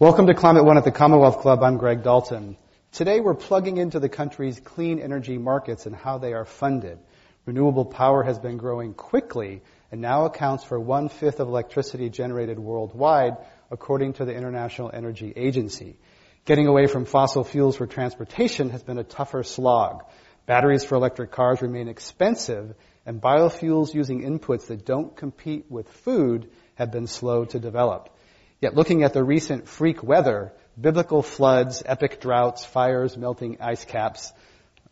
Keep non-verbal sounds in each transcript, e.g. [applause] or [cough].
Welcome to Climate One at the Commonwealth Club. I'm Greg Dalton. Today we're plugging into the country's clean energy markets and how they are funded. Renewable power has been growing quickly and now accounts for one fifth of electricity generated worldwide, according to the International Energy Agency. Getting away from fossil fuels for transportation has been a tougher slog. Batteries for electric cars remain expensive, and biofuels using inputs that don't compete with food have been slow to develop. Yet looking at the recent freak weather, biblical floods, epic droughts, fires, melting ice caps,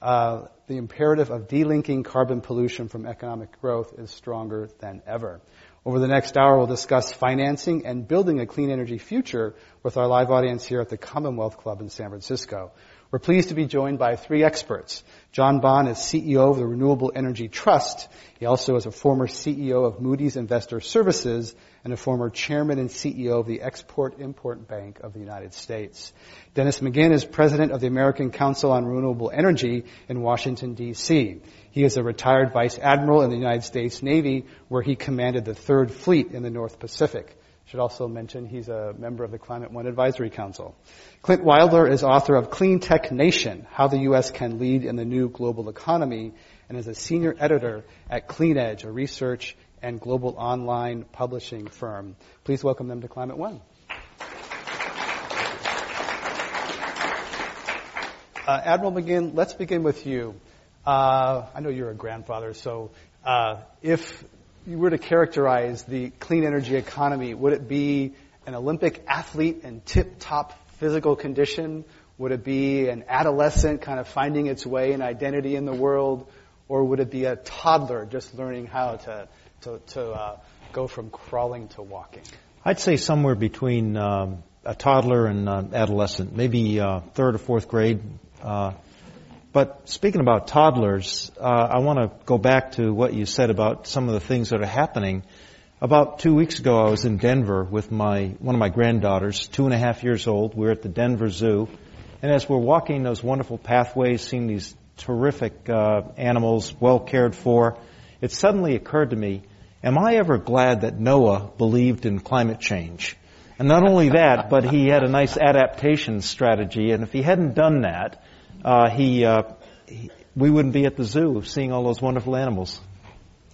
uh, the imperative of delinking carbon pollution from economic growth is stronger than ever. Over the next hour, we'll discuss financing and building a clean energy future with our live audience here at the Commonwealth Club in San Francisco. We're pleased to be joined by three experts. John Bond is CEO of the Renewable Energy Trust. He also is a former CEO of Moody's Investor Services and a former chairman and CEO of the Export-Import Bank of the United States. Dennis McGinn is president of the American Council on Renewable Energy in Washington, D.C. He is a retired vice admiral in the United States Navy where he commanded the Third Fleet in the North Pacific. Should also mention he's a member of the Climate One Advisory Council. Clint Wilder is author of Clean Tech Nation, How the U.S. Can Lead in the New Global Economy, and is a senior editor at Clean Edge, a research and global online publishing firm. Please welcome them to Climate One. Uh, Admiral McGinn, let's begin with you. Uh, I know you're a grandfather, so uh, if you were to characterize the clean energy economy, would it be an Olympic athlete in tip-top physical condition? Would it be an adolescent kind of finding its way and identity in the world? Or would it be a toddler just learning how to, to, to uh, go from crawling to walking? I'd say somewhere between um, a toddler and uh, adolescent, maybe uh, third or fourth grade. Uh, but speaking about toddlers, uh, I want to go back to what you said about some of the things that are happening. About two weeks ago, I was in Denver with my one of my granddaughters, two and a half years old. We we're at the Denver Zoo, and as we're walking those wonderful pathways, seeing these terrific uh, animals, well cared for, it suddenly occurred to me: Am I ever glad that Noah believed in climate change? And not only that, but he had a nice adaptation strategy. And if he hadn't done that, uh, he, uh, he, we wouldn't be at the zoo seeing all those wonderful animals.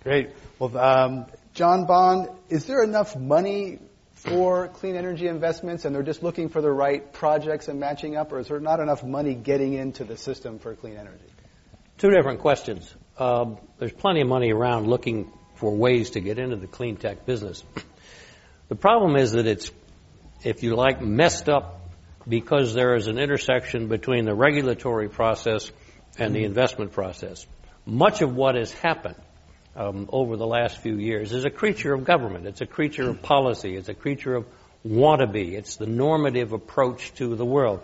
Great. Well, um, John Bond, is there enough money for clean energy investments and they're just looking for the right projects and matching up, or is there not enough money getting into the system for clean energy? Two different questions. Um, there's plenty of money around looking for ways to get into the clean tech business. [clears throat] The problem is that it's, if you like, messed up because there is an intersection between the regulatory process and the investment process. Much of what has happened um, over the last few years is a creature of government. It's a creature of policy. It's a creature of want to be. It's the normative approach to the world.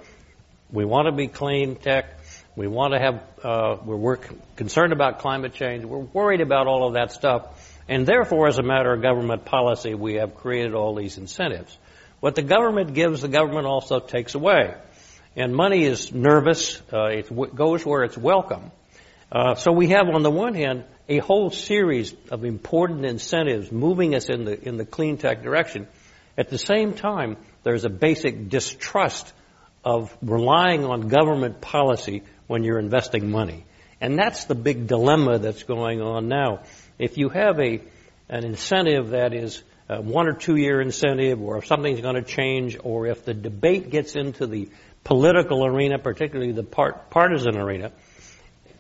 We want to be clean tech. We want to have, uh, we're concerned about climate change. We're worried about all of that stuff. And therefore, as a matter of government policy, we have created all these incentives. What the government gives, the government also takes away. And money is nervous. Uh, it w- goes where it's welcome. Uh, so we have, on the one hand, a whole series of important incentives moving us in the in the clean tech direction. At the same time, there's a basic distrust of relying on government policy when you're investing money, and that's the big dilemma that's going on now. If you have a an incentive that is a one or two year incentive or if something's going to change or if the debate gets into the political arena, particularly the part, partisan arena,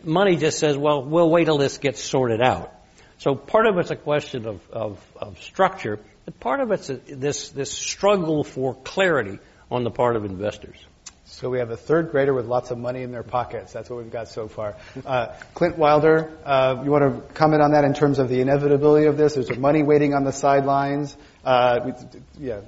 money just says, well, we'll wait till this gets sorted out. So part of it's a question of, of, of structure, but part of it's a, this, this struggle for clarity on the part of investors. So we have a third grader with lots of money in their pockets. That's what we've got so far. Uh, Clint Wilder, uh, you want to comment on that in terms of the inevitability of this? Is there money waiting on the sidelines? Uh, yeah.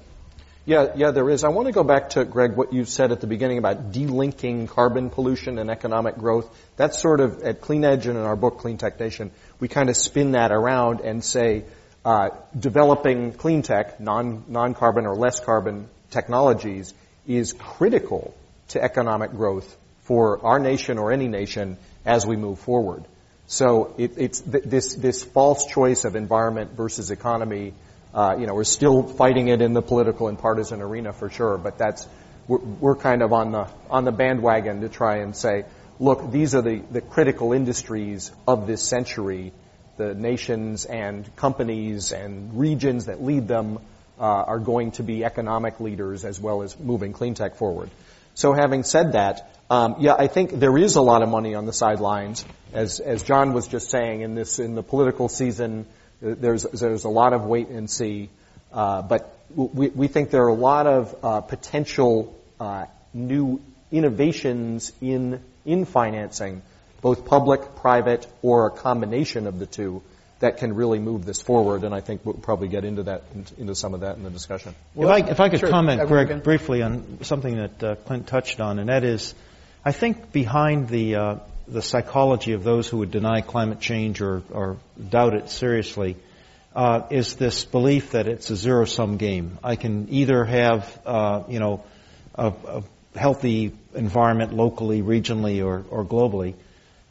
Yeah, yeah, there is. I want to go back to Greg what you said at the beginning about delinking carbon pollution and economic growth. That's sort of at Clean Edge and in our book Clean Tech Nation, we kind of spin that around and say uh, developing clean tech, non non carbon or less carbon technologies, is critical to economic growth for our nation or any nation as we move forward. So it, it's th- this this false choice of environment versus economy uh, you know, we're still fighting it in the political and partisan arena for sure, but that's we're, we're kind of on the on the bandwagon to try and say, look, these are the, the critical industries of this century. The nations and companies and regions that lead them uh, are going to be economic leaders as well as moving clean tech forward. So having said that, um, yeah, I think there is a lot of money on the sidelines, as as John was just saying in this in the political season. There's, there's a lot of wait and see, uh, but we, we think there are a lot of uh, potential uh, new innovations in, in financing, both public, private, or a combination of the two that can really move this forward, and I think we'll probably get into that into some of that in the discussion. Well, if I, if I could sure. comment, Greg, briefly on something that uh, Clint touched on, and that is, I think behind the uh, the psychology of those who would deny climate change or, or doubt it seriously uh, is this belief that it's a zero-sum game. I can either have, uh, you know, a, a, healthy environment locally, regionally, or, or globally,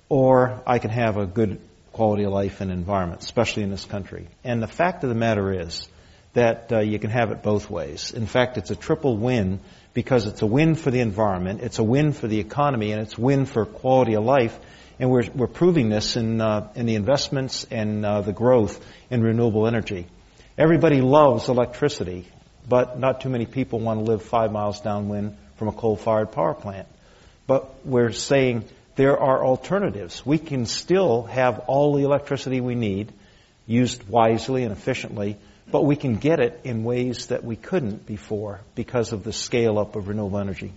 or I can have a good quality of life and environment, especially in this country. And the fact of the matter is that uh, you can have it both ways. In fact, it's a triple win because it's a win for the environment, it's a win for the economy, and it's a win for quality of life. And we're, we're proving this in, uh, in the investments and uh, the growth in renewable energy. Everybody loves electricity, but not too many people want to live five miles downwind from a coal-fired power plant. But we're saying there are alternatives. We can still have all the electricity we need used wisely and efficiently but we can get it in ways that we couldn't before because of the scale up of renewable energy.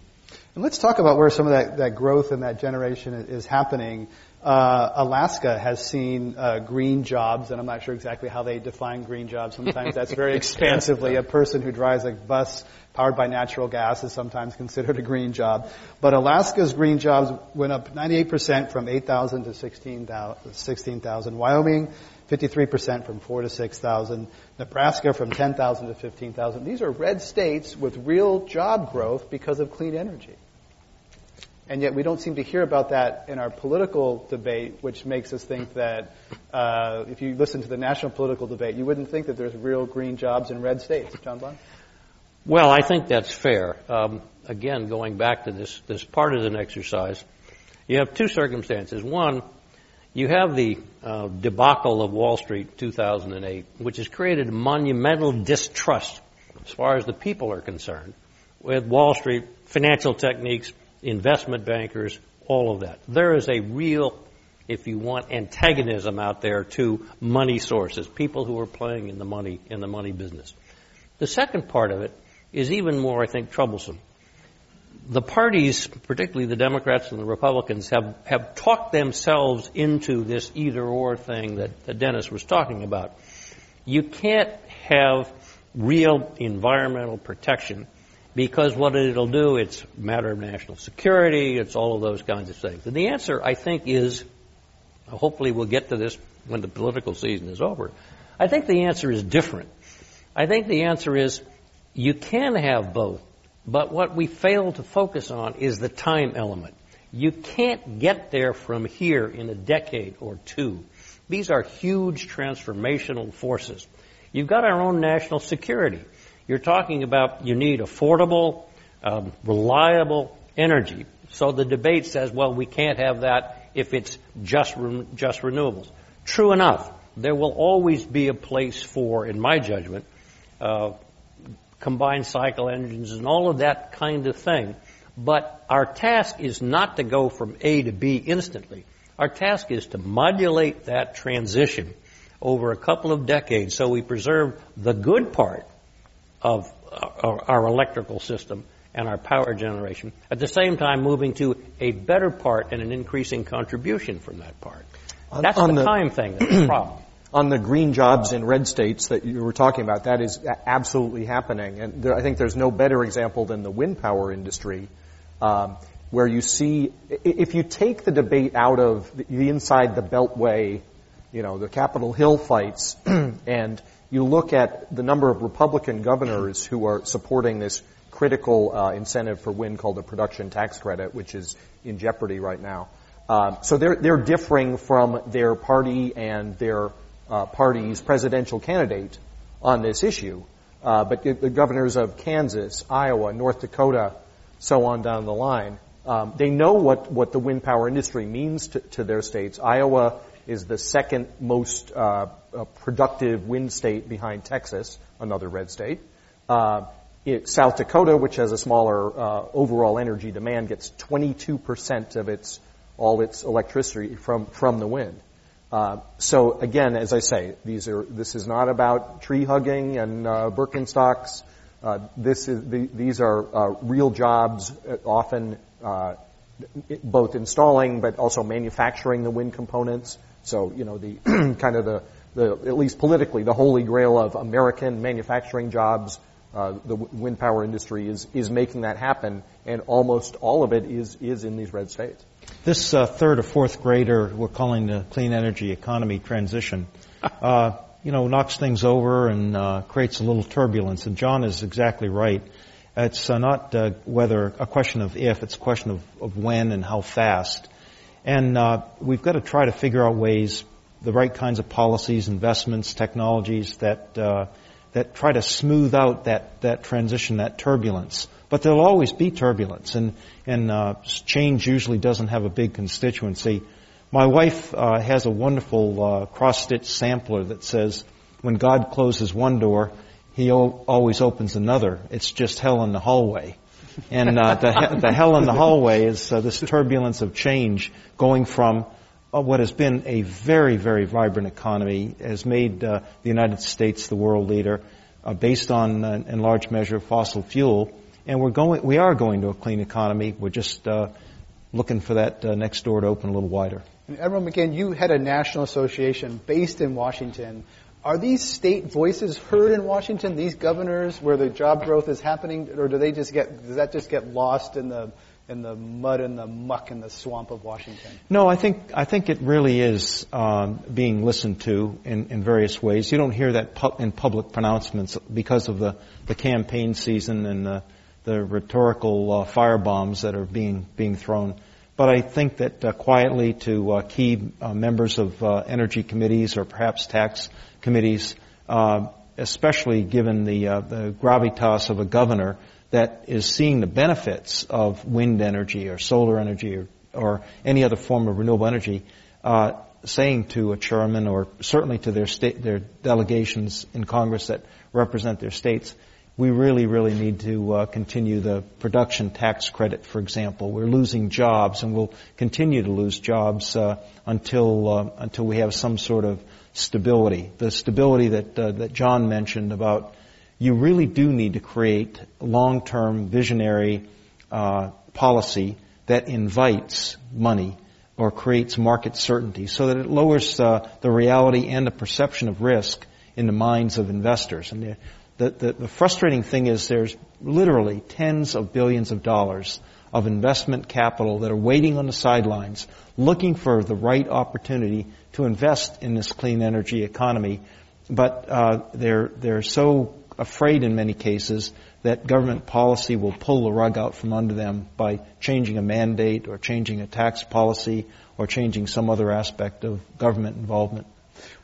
And let's talk about where some of that, that growth and that generation is happening. Uh, Alaska has seen uh, green jobs, and I'm not sure exactly how they define green jobs. Sometimes that's very [laughs] expansively. A person who drives a bus powered by natural gas is sometimes considered a green job. But Alaska's green jobs went up 98% from 8,000 to 16,000. 16, Wyoming 53% from 4 to 6,000. Nebraska from 10,000 to 15,000. These are red states with real job growth because of clean energy. And yet we don't seem to hear about that in our political debate, which makes us think that uh, if you listen to the national political debate, you wouldn't think that there's real green jobs in red states. John Bond? Well, I think that's fair. Um, again, going back to this, this partisan exercise, you have two circumstances. One, you have the uh, debacle of Wall Street 2008, which has created monumental distrust as far as the people are concerned with Wall Street, financial techniques, investment bankers, all of that. There is a real, if you want, antagonism out there to money sources, people who are playing in the money in the money business. The second part of it is even more, I think, troublesome the parties, particularly the Democrats and the Republicans, have, have talked themselves into this either or thing that, that Dennis was talking about. You can't have real environmental protection because what it'll do, it's a matter of national security, it's all of those kinds of things. And the answer, I think, is hopefully we'll get to this when the political season is over. I think the answer is different. I think the answer is you can have both. But what we fail to focus on is the time element. You can't get there from here in a decade or two. These are huge transformational forces. You've got our own national security. You're talking about you need affordable, um, reliable energy. So the debate says, well, we can't have that if it's just re- just renewables. True enough, there will always be a place for, in my judgment, uh, combined cycle engines and all of that kind of thing. But our task is not to go from A to B instantly. Our task is to modulate that transition over a couple of decades so we preserve the good part of our electrical system and our power generation, at the same time moving to a better part and an increasing contribution from that part. That's on the, the time thing that's the problem. [clears throat] on the green jobs in red states that you were talking about, that is absolutely happening. And there, I think there's no better example than the wind power industry, um, where you see, if you take the debate out of the, the inside the Beltway, you know, the Capitol Hill fights, [clears throat] and you look at the number of Republican governors who are supporting this critical uh, incentive for wind called the production tax credit, which is in jeopardy right now. Uh, so they're they're differing from their party and their uh, party's presidential candidate on this issue. Uh, but the governors of Kansas, Iowa, North Dakota, so on down the line, um, they know what, what the wind power industry means to, to their states. Iowa is the second most uh, uh productive wind state behind Texas, another red state. Uh, it, South Dakota, which has a smaller uh, overall energy demand, gets 22% of its all its electricity from from the wind. Uh, so again, as I say, these are this is not about tree hugging and uh, Birkenstocks. Uh, this is the, these are uh, real jobs, often uh, both installing but also manufacturing the wind components. So you know the [clears throat] kind of the, the at least politically the holy grail of American manufacturing jobs. the wind power industry is is making that happen, and almost all of it is is in these red states. This uh, third or fourth grader, we're calling the clean energy economy transition, [laughs] uh, you know, knocks things over and uh, creates a little turbulence. And John is exactly right. It's uh, not uh, whether a question of if, it's a question of, of when and how fast. And uh, we've got to try to figure out ways, the right kinds of policies, investments, technologies that uh, that try to smooth out that that transition, that turbulence. But there'll always be turbulence, and and uh, change usually doesn't have a big constituency. My wife uh, has a wonderful uh, cross-stitch sampler that says, "When God closes one door, He o- always opens another. It's just hell in the hallway." And uh, the, the hell in the hallway is uh, this turbulence of change, going from uh, what has been a very, very vibrant economy, has made the United States the world leader, based on, in large measure, fossil fuel and we're going, we are going to a clean economy. We're just uh, looking for that uh, next door to open a little wider. And Admiral McGinn, you head a national association based in Washington. Are these state voices heard in Washington? These governors, where the job growth is happening, or do they just get does that just get lost in the in the mud and the muck and the swamp of Washington? No, I think I think it really is um, being listened to in, in various ways. You don't hear that pu- in public pronouncements because of the, the campaign season and the the rhetorical uh, firebombs that are being being thrown. But I think that uh, quietly to uh, key uh, members of uh, energy committees or perhaps tax committees, uh, especially given the the gravitas of a governor that is seeing the benefits of wind energy or solar energy or, or any other form of renewable energy, saying to a chairman or certainly to their state, their delegations in Congress that represent their states, we really, really need to uh, continue the production tax credit, for example. We're losing jobs, and we'll continue to lose jobs uh, until uh, until we have some sort of stability. The stability that uh, that John mentioned about you really do need to create long-term visionary uh, policy that invites money or creates market certainty, so that it lowers uh, the reality and the perception of risk in the minds of investors. And the, the, the frustrating thing is there's literally tens of billions of dollars of investment capital that are waiting on the sidelines, looking for the right opportunity to invest in this clean energy economy. But uh, they're they're so afraid in many cases that government policy will pull the rug out from under them by changing a mandate or changing a tax policy or changing some other aspect of government involvement.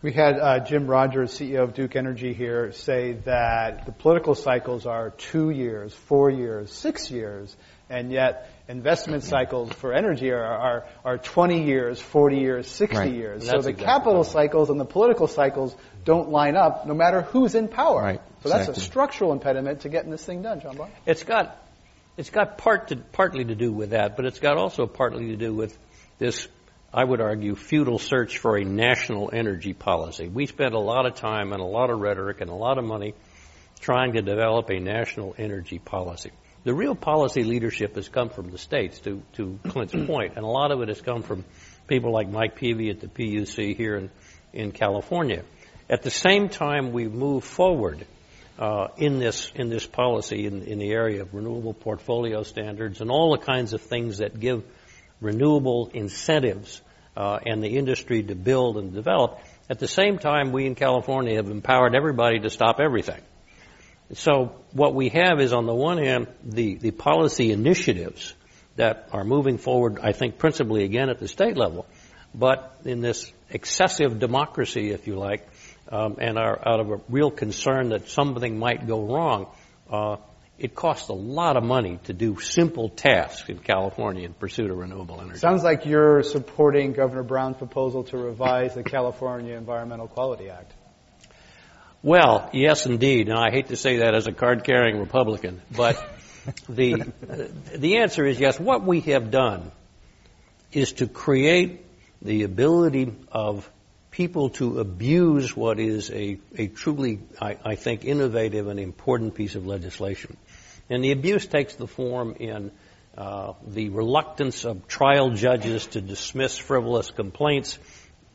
We had uh, Jim Rogers, CEO of Duke Energy, here say that the political cycles are two years, four years, six years, and yet investment cycles for energy are, are, are 20 years, 40 years, 60 right. years. So the exactly capital right. cycles and the political cycles don't line up no matter who's in power. Right. So exactly. that's a structural impediment to getting this thing done, John Bond. It's got, it's got part to, partly to do with that, but it's got also partly to do with this I would argue, futile search for a national energy policy. We spent a lot of time and a lot of rhetoric and a lot of money trying to develop a national energy policy. The real policy leadership has come from the states, to, to Clint's [clears throat] point, and a lot of it has come from people like Mike Peevey at the PUC here in, in California. At the same time, we move forward uh, in this in this policy in, in the area of renewable portfolio standards and all the kinds of things that give renewable incentives uh, and the industry to build and develop. At the same time, we in California have empowered everybody to stop everything. So what we have is, on the one hand, the, the policy initiatives that are moving forward, I think, principally again at the state level, but in this excessive democracy, if you like, um, and are out of a real concern that something might go wrong, uh, it costs a lot of money to do simple tasks in California in pursuit of renewable energy. Sounds like you're supporting Governor Brown's proposal to revise the California Environmental Quality Act. Well, yes, indeed, and I hate to say that as a card-carrying Republican, but [laughs] the the answer is yes. What we have done is to create the ability of people to abuse what is a, a truly, I, I think, innovative and important piece of legislation. And the abuse takes the form in uh, the reluctance of trial judges to dismiss frivolous complaints.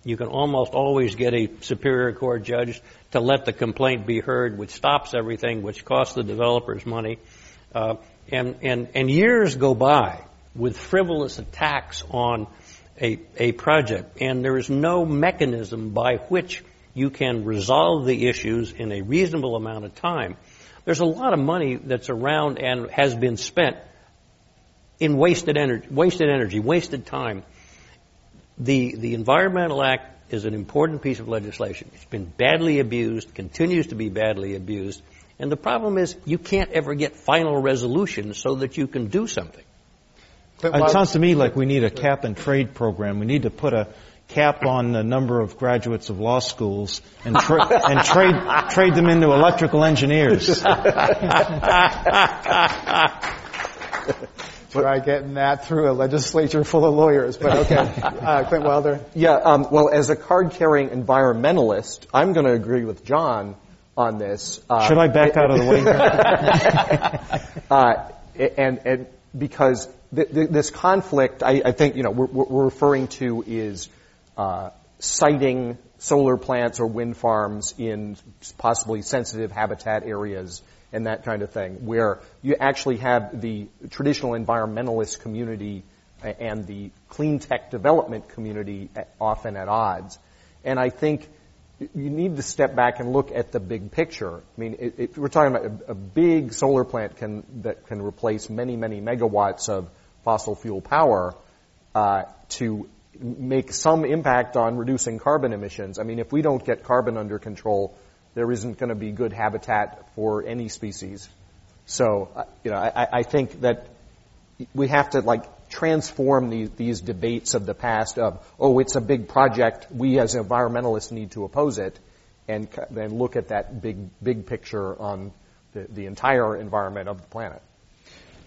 You can almost always get a superior court judge to let the complaint be heard, which stops everything, which costs the developers money. Uh, and, and, and years go by with frivolous attacks on a, a project, and there is no mechanism by which you can resolve the issues in a reasonable amount of time. There's a lot of money that's around and has been spent in wasted energy, wasted energy, wasted time. The, the Environmental Act is an important piece of legislation. It's been badly abused, continues to be badly abused, and the problem is you can't ever get final resolution so that you can do something. It sounds to me like we need a cap and trade program. We need to put a cap on the number of graduates of law schools and, tra- and trade trade them into electrical engineers. [laughs] Try getting that through a legislature full of lawyers, but okay. [laughs] Uh, Clint Wilder. Yeah. Um, well, as a card-carrying environmentalist, I'm going to agree with John on this. Uh, Should I back out of the way? [laughs] uh, and and because th- th- this conflict, I, I, think you know we're, we're referring to is uh, siting solar plants or wind farms in possibly sensitive habitat areas and that kind of thing, where you actually have the traditional environmentalist community and the clean tech development community often at odds. And I think you need to step back and look at the big picture. I mean, if we're talking about a, a, big solar plant can, that can replace many, many megawatts of fossil fuel power uh, to make some impact on reducing carbon emissions. I mean, if we don't get carbon under control, there isn't going to be good habitat for any species. So, uh, you know, I, I think that we have to like transform these, these debates of the past of, oh, it's a big project, we as environmentalists need to oppose it, and then look at that big, big picture on the, the entire environment of the planet.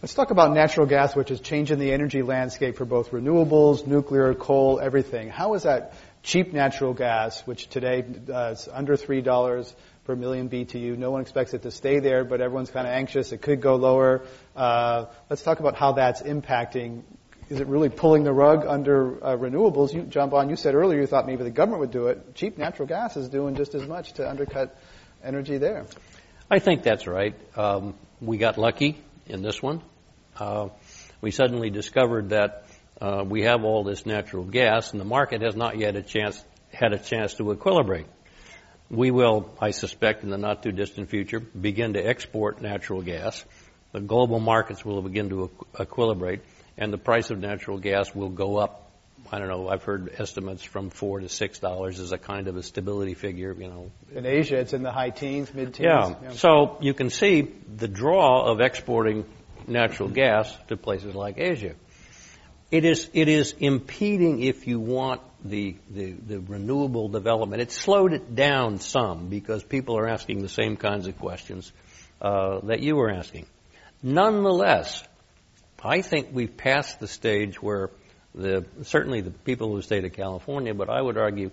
Let's talk about natural gas, which is changing the energy landscape for both renewables, nuclear, coal, everything. How is that cheap natural gas, which today uh, is under $3 per million BTU. No one expects it to stay there, but everyone's kind of anxious. It could go lower. Uh, let's talk about how that's impacting. Is it really pulling the rug under uh, renewables? You, John Bond, you said earlier you thought maybe the government would do it. Cheap natural gas is doing just as much to undercut energy there. I think that's right. Um, we got lucky in this one. Uh, we suddenly discovered that uh, we have all this natural gas, and the market has not yet a chance, had a chance to equilibrate. We will, I suspect, in the not too distant future, begin to export natural gas. The global markets will begin to equilibrate, and the price of natural gas will go up. I don't know. I've heard estimates from four to six dollars as a kind of a stability figure. You know, in Asia, it's in the high teens, mid teens. Yeah. yeah. So you can see the draw of exporting natural gas to places like Asia. It is it is impeding, if you want, the, the, the renewable development. It slowed it down some because people are asking the same kinds of questions uh, that you were asking. Nonetheless, I think we've passed the stage where the certainly the people of the state of California, but I would argue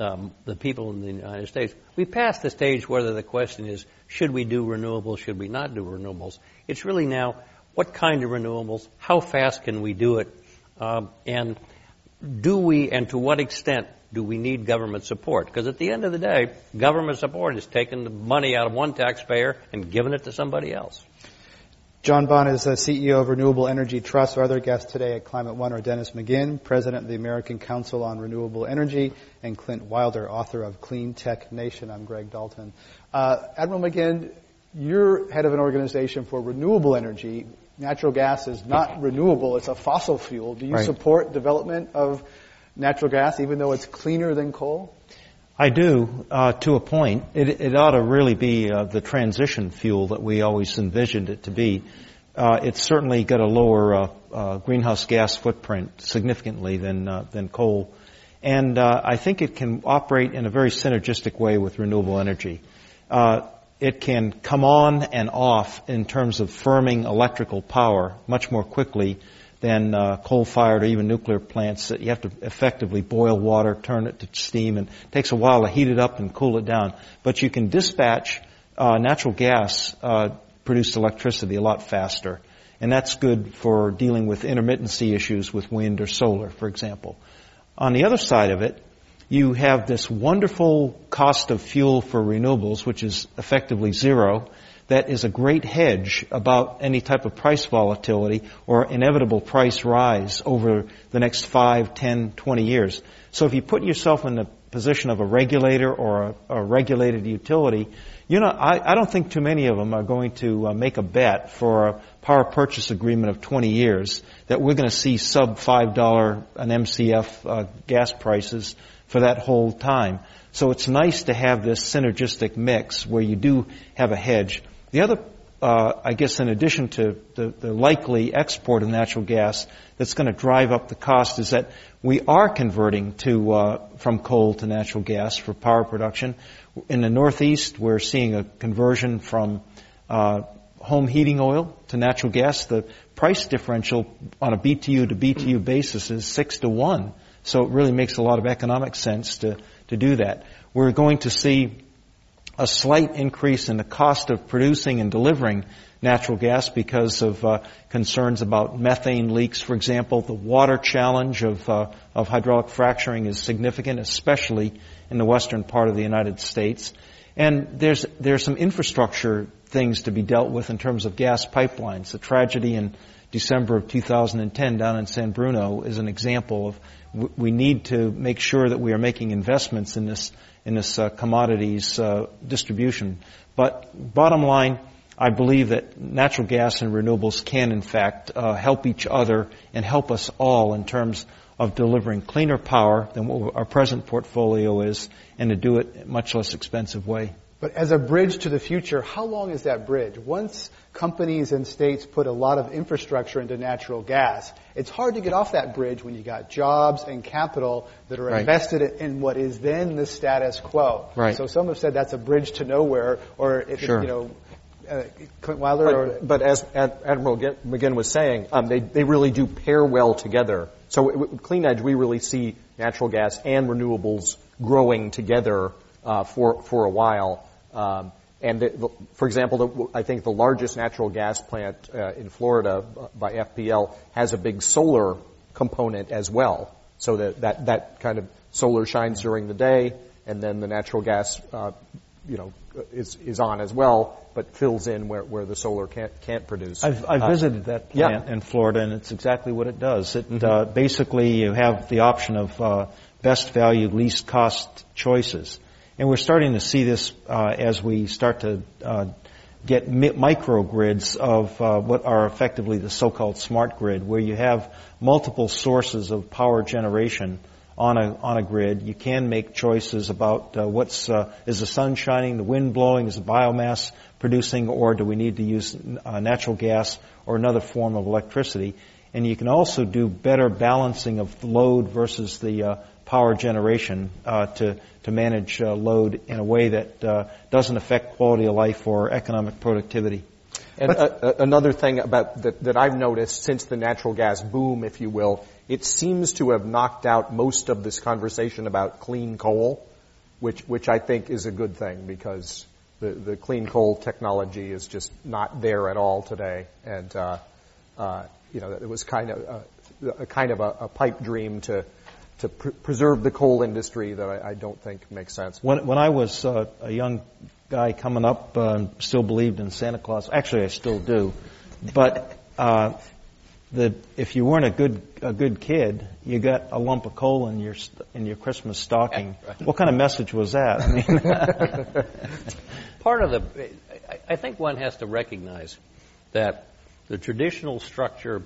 um, the people in the United States, we passed the stage whether the question is should we do renewables, should we not do renewables. It's really now what kind of renewables, how fast can we do it, um, and do we and to what extent do we need government support? Because at the end of the day, government support is taking the money out of one taxpayer and giving it to somebody else. John Bond is the CEO of Renewable Energy Trust. Our other guests today at Climate One are Dennis McGinn, President of the American Council on Renewable Energy, and Clint Wilder, author of Clean Tech Nation. I'm Greg Dalton. Uh, Admiral McGinn, you're head of an organization for renewable energy. Natural gas is not renewable, it's a fossil fuel. Do you Right. support development of natural gas even though it's cleaner than coal? I do, uh, to a point. It, it ought to really be uh, the transition fuel that we always envisioned it to be. Uh, it's certainly got a lower uh, uh, greenhouse gas footprint significantly than uh, than coal, and uh, I think it can operate in a very synergistic way with renewable energy. Uh, it can come on and off in terms of firming electrical power much more quickly than uh, coal-fired or even nuclear plants that you have to effectively boil water, turn it to steam, and it takes a while to heat it up and cool it down. But you can dispatch uh, natural gas uh, produced electricity a lot faster, and that's good for dealing with intermittency issues with wind or solar, for example. On the other side of it, you have this wonderful cost of fuel for renewables, which is effectively zero, that is a great hedge about any type of price volatility or inevitable price rise over the next 5, 10, 20 years. So if you put yourself in the position of a regulator or a, a regulated utility, you know, I, I don't think too many of them are going to uh, make a bet for a power purchase agreement of 20 years that we're going to see sub $5 an MCF uh, gas prices for that whole time. So it's nice to have this synergistic mix where you do have a hedge. The other, uh, I guess, in addition to the, the likely export of natural gas that's going to drive up the cost, is that we are converting to uh, from coal to natural gas for power production. In the Northeast, we're seeing a conversion from uh, home heating oil to natural gas. The price differential on a BTU to BTU basis is six to one. So it really makes a lot of economic sense to, to do that. We're going to see a slight increase in the cost of producing and delivering natural gas because of uh, concerns about methane leaks, for example. The water challenge of, uh, of hydraulic fracturing is significant, especially in the western part of the United States. And there's, there's some infrastructure things to be dealt with in terms of gas pipelines. The tragedy in December of 2010 down in San Bruno is an example of we need to make sure that we are making investments in this in this uh, commodities uh, distribution. But bottom line, I believe that natural gas and renewables can, in fact, uh, help each other and help us all in terms of delivering cleaner power than what our present portfolio is, and to do it in a much less expensive way. But as a bridge to the future, how long is that bridge? Once companies and states put a lot of infrastructure into natural gas, it's hard to get off that bridge when you got jobs and capital that are Right. invested in what is then the status quo. Right. So some have said that's a bridge to nowhere, or if it- you know, uh, Clint Wilder or But, but as Ad- Admiral Ge- McGinn was saying, um, they, they really do pair well together. So w- with Clean Edge, we really see natural gas and renewables growing together uh, for for a while. Um, and the, the, for example, the, I think the largest natural gas plant uh, in Florida by FPL has a big solar component as well. So that, that that kind of solar shines during the day, and then the natural gas, uh, you know, is is on as well, but fills in where, where the solar can't can't produce. I've, I've Uh, visited that yeah. plant in Florida, and it's exactly what it does. It Mm-hmm. uh, basically you have the option of uh, best value, least cost choices, and we're starting to see this uh, as we start to uh, get mi- microgrids of uh, what are effectively the so-called smart grid, where you have multiple sources of power generation on a on a grid. You can make choices about uh, what's uh, is the sun shining, the wind blowing, is the biomass producing, or do we need to use uh, natural gas or another form of electricity? And you can also do better balancing of load versus the uh, power generation uh, to to manage uh, load in a way that uh, doesn't affect quality of life or economic productivity. And uh, uh, another thing about that, that I've noticed since the natural gas boom, if you will, it seems to have knocked out most of this conversation about clean coal, which which I think is a good thing because the the clean coal technology is just not there at all today, and uh, uh, you know it was kind of a, a kind of a, a pipe dream to to pr- preserve the coal industry that I, I, don't think makes sense. When, when I was uh, a young guy coming up, uh, still believed in Santa Claus. Actually, I still do, but uh, the if you weren't a good a good kid, you got a lump of coal in your in your Christmas stocking. [laughs] What kind of message was that? I mean, [laughs] part of the, I think one has to recognize that the traditional structure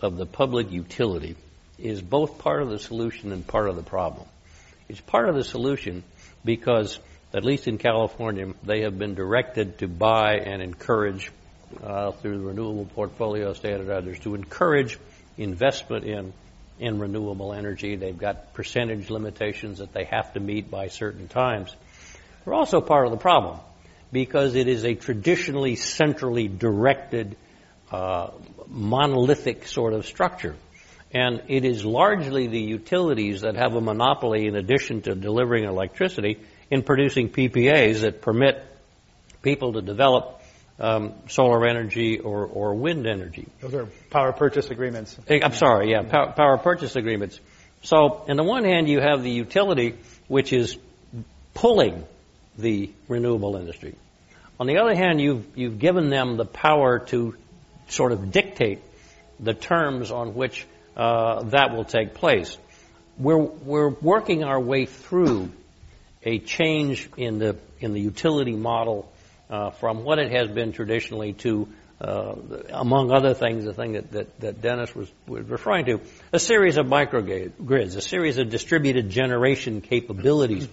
of the public utility is both part of the solution and part of the problem. It's part of the solution because, at least in California, they have been directed to buy and encourage, uh, through the renewable portfolio standard others, to encourage investment in in renewable energy. They've got percentage limitations that they have to meet by certain times. They're also part of the problem because it is a traditionally centrally directed uh, monolithic sort of structure. And it is largely the utilities that have a monopoly, in addition to delivering electricity, in producing PPAs that permit people to develop um, solar energy or, or wind energy. Those are power purchase agreements. Eh, I'm sorry, yeah, power, power purchase agreements. So, on the one hand, you have the utility, which is pulling the renewable industry. On the other hand, you've, you've given them the power to sort of dictate the terms on which uh, that will take place. We're, we're working our way through a change in the, in the utility model uh, from what it has been traditionally to, uh, among other things, the thing that, that, that Dennis was, was, referring to, a series of microgrids, a series of distributed generation capabilities.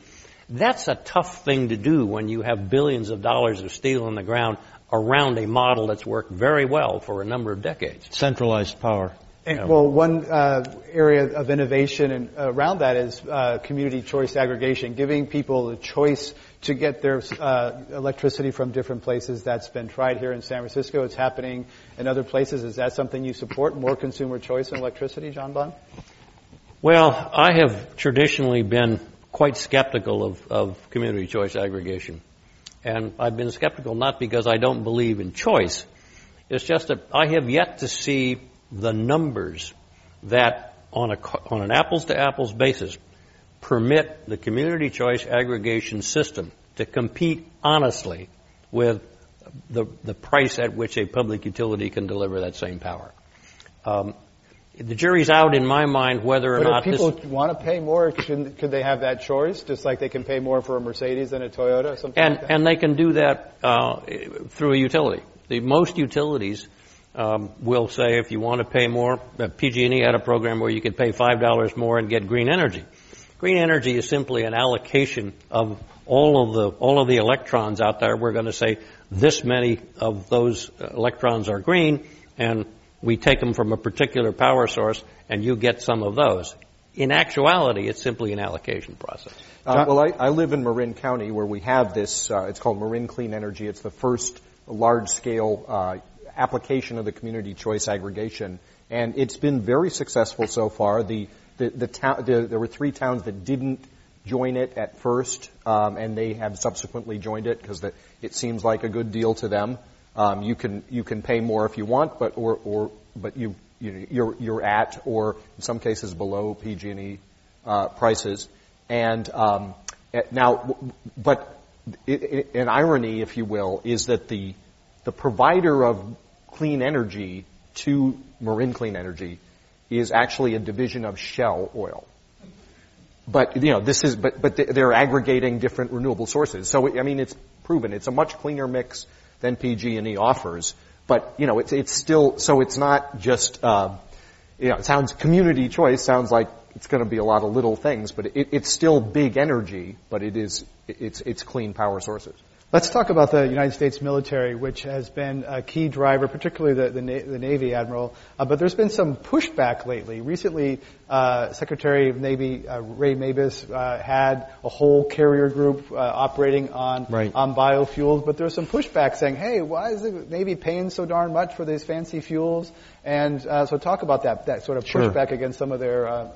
That's a tough thing to do when you have billions of dollars of steel in the ground around a model that's worked very well for a number of decades. Centralized power. And, well, one uh, area of innovation and, uh, around that is uh, community choice aggregation, giving people the choice to get their uh, electricity from different places. That's been tried here in San Francisco. It's happening in other places. Is that something you support? More consumer choice in electricity, John Bond? Well, I have traditionally been quite skeptical of, of community choice aggregation. And I've been skeptical not because I don't believe in choice. It's just that I have yet to see the numbers that on, a, on an apples to apples basis permit the community choice aggregation system to compete honestly with the, the price at which a public utility can deliver that same power. Um, the jury's out in my mind whether or but not if people want to pay more, could, could they have that choice? Just like they can pay more for a Mercedes than a Toyota, something and like that? and they can do that uh, through a utility. The most utilities um, will say if you want to pay more, uh, PG&E had a program where you could pay five dollars more and get green energy. Green energy is simply an allocation of all of the all of the electrons out there. We're going to say this many of those electrons are green, and we take them from a particular power source and you get some of those. In actuality, it's simply an allocation process. Uh, well, I, I, live in Marin County where we have this, uh, it's called Marin Clean Energy. It's the first large scale uh, application of the community choice aggregation. And it's been very successful so far. The, the, the, ta- the there were three towns that didn't join it at first, um, and they have subsequently joined it because it seems like a good deal to them. Um, you can you can pay more if you want, but or or but you, you you're you're at or in some cases below PG&E uh, prices. And um, now, but it, it, an irony, if you will, is that the the provider of clean energy to Marin Clean Energy is actually a division of Shell Oil. But you know, this is but but they're aggregating different renewable sources. So I mean, it's proven it's a much cleaner mix than PG&E offers. But you know, it's it's still so it's not just uh, you know, it sounds community choice sounds like it's going to be a lot of little things, but it, it's still big energy, but it is it's it's clean power sources. Let's talk about the United States military, which has been a key driver, particularly the, the, the Navy Admiral. Uh, but there's been some pushback lately. Recently, uh, Secretary of Navy uh, Ray Mabus uh, had a whole carrier group uh, operating on right. on biofuels. But there was some pushback saying, "Hey, why is the Navy paying so darn much for these fancy fuels?" And uh, so, talk about that that sort of pushback sure. against some of their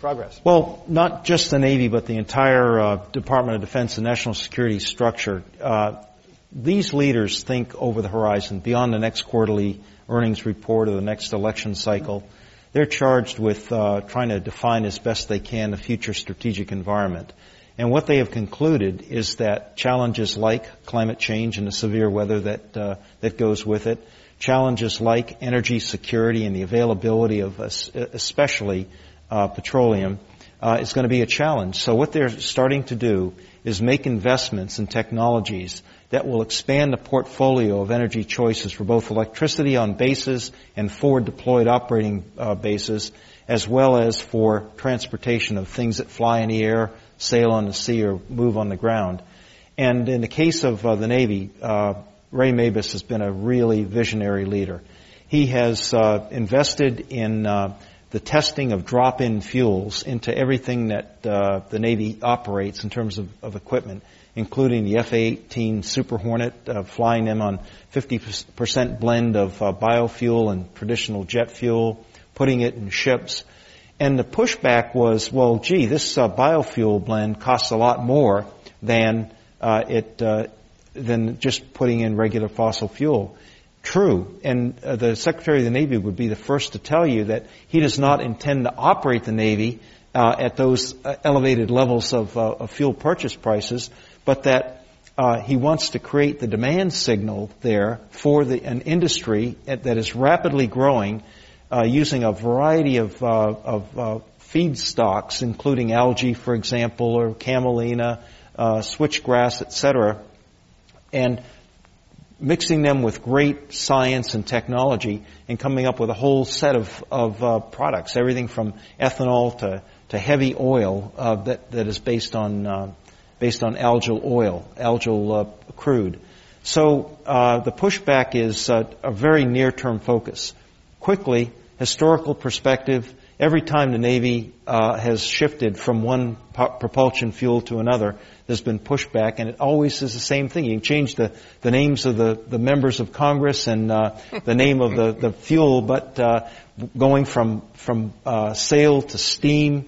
progress? Well, not just the Navy, but the entire uh, Department of Defense and national security structure. Uh, these leaders think over the horizon, beyond the next quarterly earnings report or the next election cycle. They're charged with uh, trying to define as best they can the future strategic environment. And what they have concluded is that challenges like climate change and the severe weather that uh, that goes with it, challenges like energy security and the availability of especially uh, petroleum, uh, is going to be a challenge. So what they're starting to do is make investments in technologies that will expand the portfolio of energy choices for both electricity on bases and forward deployed operating uh, bases, as well as for transportation of things that fly in the air, sail on the sea, or move on the ground. And in the case of uh, the Navy, uh, Ray Mabus has been a really visionary leader. He has uh, invested in uh, the testing of drop-in fuels into everything that uh, the Navy operates in terms of, of equipment, including the F-18 Super Hornet, uh, flying them on 50% blend of uh, biofuel and traditional jet fuel, putting it in ships. And the pushback was, well, gee, this uh, biofuel blend costs a lot more than uh, it uh, than just putting in regular fossil fuel true. And uh, the Secretary of the Navy would be the first to tell you that he does not intend to operate the Navy uh, at those uh, elevated levels of, uh, of, fuel purchase prices, but that uh, he wants to create the demand signal there for the, an industry that is rapidly growing uh, using a variety of, of feedstocks, including algae, for example, or camelina, switchgrass, etc. And mixing them with great science and technology and coming up with a whole set of, of uh, products, everything from ethanol to, to heavy oil uh, that, that is based on, uh, based on algal oil, algal uh, crude. So uh, the pushback is uh, a very near-term focus. Quickly, historical perspective, every time the Navy has shifted from one propulsion fuel to another, there's been pushback, and it always is the same thing. You can change the, the names of the, the members of Congress and uh, the name of the, the fuel, but uh, going from from uh, sail to steam,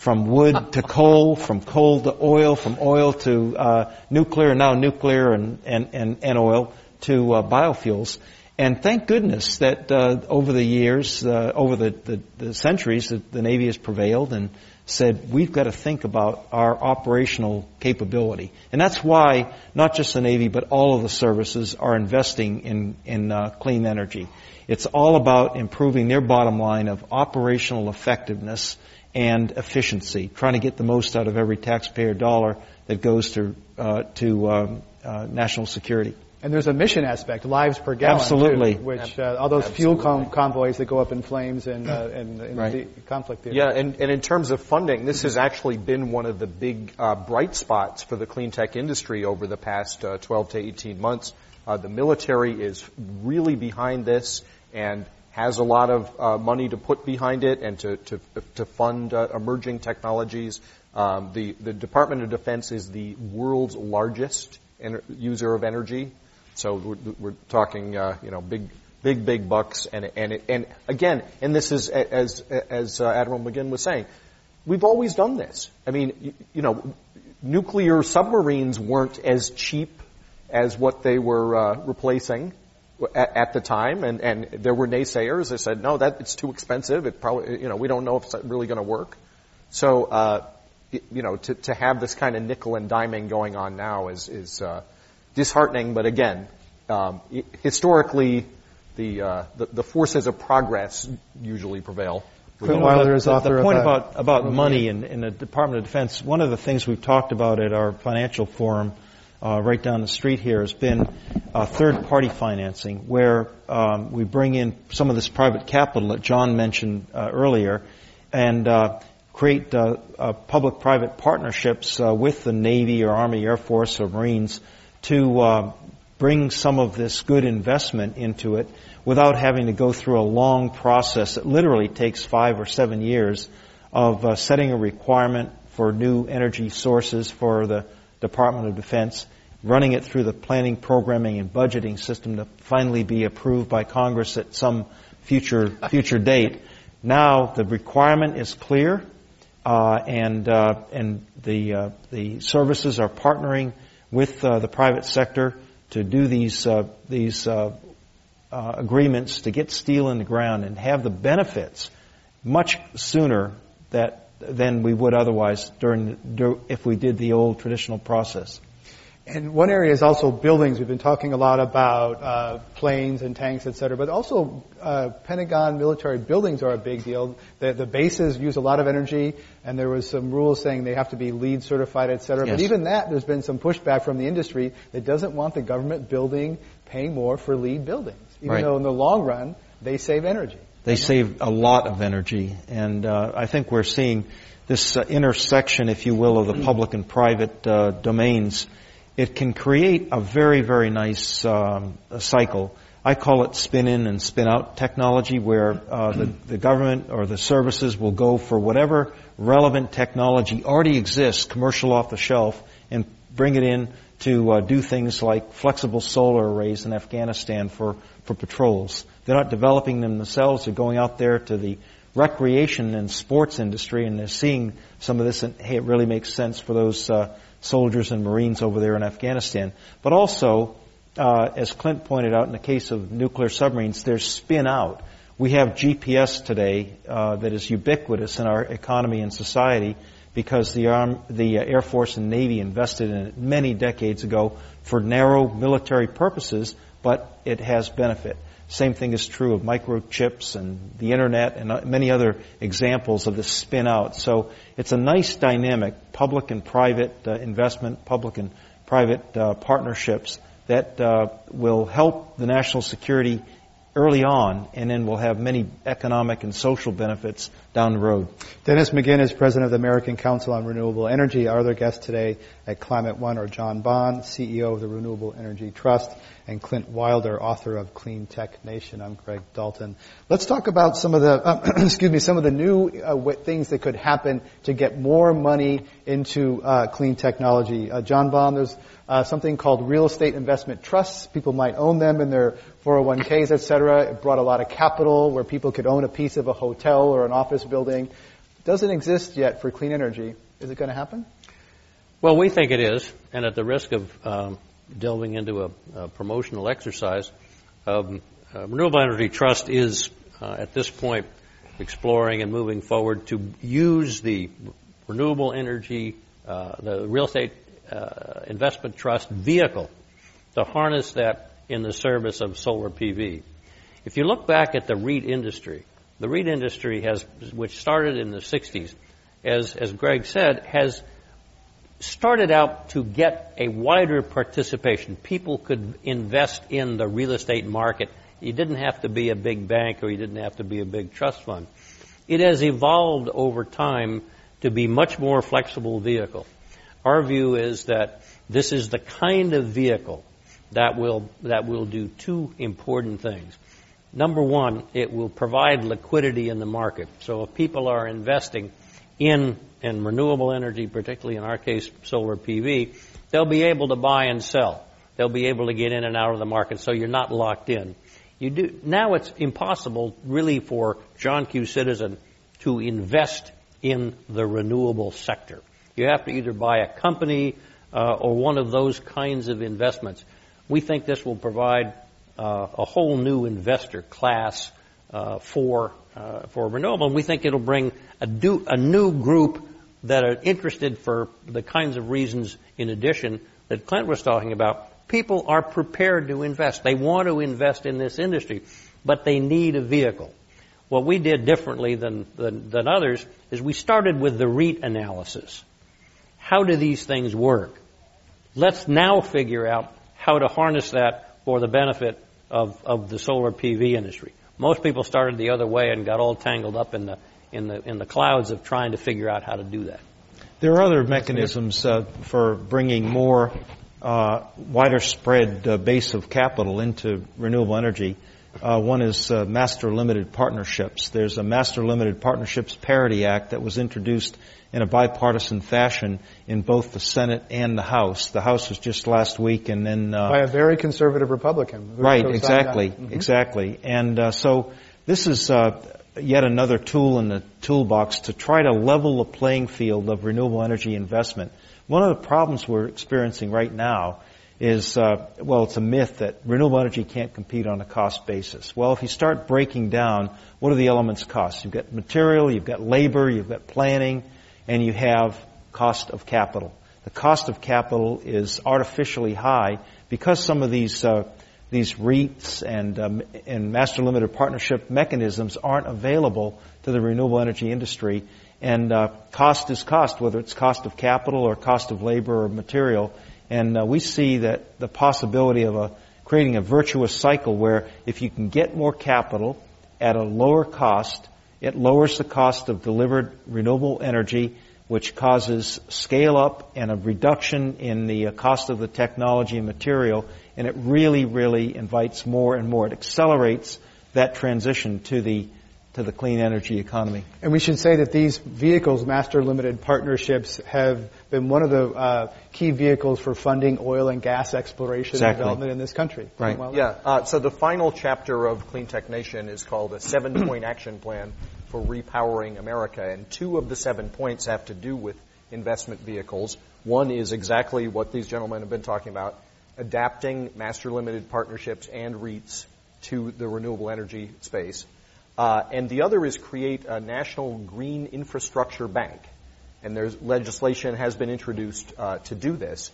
from wood to coal, from coal to oil, from oil to uh, nuclear, now nuclear and, and, and, and oil to uh, biofuels. And thank goodness that uh, over the years, uh, over the, the, the centuries, the, the, Navy has prevailed and said we've got to think about our operational capability. And that's why not just the Navy, but all of the services are investing in, in uh, clean energy. It's all about improving their bottom line of operational effectiveness and efficiency, trying to get the most out of every taxpayer dollar that goes to, uh, to um, uh, national security. And there's a mission aspect, lives per gallon. Absolutely. Too, which uh, all those Absolutely. fuel com- convoys that go up in flames and uh, in, in right. the conflict theater. Yeah, and, and in terms of funding, this has actually been one of the big uh, bright spots for the clean tech industry over the past uh, 12 to 18 months. Uh, the military is really behind this and has a lot of uh, money to put behind it and to, to, to fund emerging technologies. Um, the, the Department of Defense is the world's largest user of energy. So we're, we're talking, uh, you know, big, big, big bucks, and and and again, and this is as as uh, Admiral McGinn was saying, we've always done this. I mean, you, you know, nuclear submarines weren't as cheap as what they were uh, replacing at, at, the time, and and there were naysayers that said, no, that it's too expensive. It probably, you know, we don't know if it's really going to work. So. Uh, you know, to, to have this kind of nickel and diming going on now is, is uh, disheartening, but again, um, historically, the, uh, the, the forces of progress usually prevail. Clint Wilder is author the point of about about money in, in the Department of Defense. One of the things we've talked about at our financial forum, uh, right down the street here, has been uh, third-party financing, where um, we bring in some of this private capital that John mentioned uh, earlier, and uh, create uh, public-private partnerships with the Navy or Army, Air Force, or Marines to uh, bring some of this good investment into it without having to go through a long process that literally takes five or seven years of uh, setting a requirement for new energy sources for the Department of Defense, running it through the planning, programming, and budgeting system to finally be approved by Congress at some future future date. Now the requirement is clear, uh, and uh, and the uh, the services are partnering with uh, the private sector to do these uh, these uh, uh, agreements to get steel in the ground and have the benefits much sooner that, than we would otherwise during, if we did the old traditional process. And one area is also buildings. We've been talking a lot about uh, planes and tanks, et cetera, but also uh, Pentagon military buildings are a big deal. The, the, bases use a lot of energy, and there was some rules saying they have to be LEED certified, et cetera. Yes. But even that, there's been some pushback from the industry that doesn't want the government building paying more for LEED buildings, even right. though in the long run they save energy. They save a lot of energy, and uh, I think we're seeing this uh, intersection, if you will, of the public and private uh, domains it can create a very, very nice um, cycle. I call it spin in and spin out technology where uh, the, the government or the services will go for whatever relevant technology already exists, commercial off the shelf, and bring it in to uh, do things like flexible solar arrays in Afghanistan for, for patrols. They're not developing them themselves. They're going out there to the recreation and sports industry and they're seeing some of this and hey, it really makes sense for those uh, soldiers and Marines over there in Afghanistan. But also, uh, as Clint pointed out, in the case of nuclear submarines, there's spin out. We have GPS today uh, that is ubiquitous in our economy and society because the, Arm, the uh, Air Force and Navy invested in it many decades ago for narrow military purposes, but it has benefit. Same thing is true of microchips and the internet and uh, many other examples of this spin out. So it's a nice dynamic, public and private uh, investment, public and private uh, partnerships that uh, will help the national security early on, and then we'll have many economic and social benefits down the road. Dennis McGinn is president of the American Council on Renewable Energy. Our other guests today at Climate One are John Bond, CEO of the Renewable Energy Trust, and Clint Wilder, author of Clean Tech Nation. I'm Greg Dalton. Let's talk about some of the, uh, [clears throat] excuse me, some of the new uh, things that could happen to get more money into uh, clean technology. Uh, John Bond, there's uh, something called real estate investment trusts. People might own them in their 401ks, etc. It brought a lot of capital where people could own a piece of a hotel or an office building. Doesn't exist yet for clean energy. Is it going to happen? Well, we think it is, and at the risk of um, delving into a, a promotional exercise, um, uh, Renewable Energy Trust is uh, at this point exploring and moving forward to use the renewable energy, uh, the real estate uh, investment trust vehicle to harness that in the service of solar PV. If you look back at the REIT industry, the REIT industry has, which started in the 60s, as, as Greg said, has started out to get a wider participation. People could invest in the real estate market. You didn't have to be a big bank or you didn't have to be a big trust fund. It has evolved over time to be much more flexible vehicle. Our view is that this is the kind of vehicle that will, that will do two important things. Number one, it will provide liquidity in the market. So if people are investing in, in renewable energy, particularly in our case, solar PV, they'll be able to buy and sell. They'll be able to get in and out of the market, so you're not locked in. You do, now it's impossible really for John Q. Citizen to invest in the renewable sector. You have to either buy a company uh, or one of those kinds of investments. We think this will provide uh, a whole new investor class uh, for uh, for renewable, and we think it'll bring a, do, a new group that are interested for the kinds of reasons, in addition, that Clint was talking about. People are prepared to invest. They want to invest in this industry, but they need a vehicle. What we did differently than, than, than others is we started with the REIT analysis. How do these things work? Let's now figure out how to harness that for the benefit of, of the solar PV industry. Most people started the other way and got all tangled up in the, in the, in the clouds of trying to figure out how to do that. There are other mechanisms uh, for bringing more uh, wider spread uh, base of capital into renewable energy. Uh, one is uh, master limited partnerships. There's a Master Limited Partnerships Parity Act that was introduced in a bipartisan fashion in both the Senate and the House. The House was just last week, and then uh, by a very conservative Republican. Right, exactly, mm-hmm. exactly. And uh, so this is uh, yet another tool in the toolbox to try to level the playing field of renewable energy investment. One of the problems we're experiencing right now is, uh, well, it's a myth that renewable energy can't compete on a cost basis. Well, if you start breaking down, what are the elements cost? You've got material, you've got labor, you've got planning, and you have cost of capital. The cost of capital is artificially high because some of these uh, these REITs and um, and master limited partnership mechanisms aren't available to the renewable energy industry. And uh, cost is cost, whether it's cost of capital or cost of labor or material. And uh, we see that the possibility of a, creating a virtuous cycle where if you can get more capital at a lower cost, it lowers the cost of delivered renewable energy, which causes scale up and a reduction in the uh, cost of the technology and material. And it really, really invites more and more. It accelerates that transition to the to the clean energy economy. And we should say that these vehicles, master limited partnerships, have been one of the uh, key vehicles for funding oil and gas exploration exactly. and development in this country. Right. Well, yeah. Uh, so the final chapter of Clean Tech Nation is called a seven-point [clears throat] action plan for repowering America, and two of the seven points have to do with investment vehicles. One is exactly what these gentlemen have been talking about: adapting master limited partnerships and REITs to the renewable energy space. Uh, and the other is create a national green infrastructure bank. And there's legislation has been introduced uh, to do this.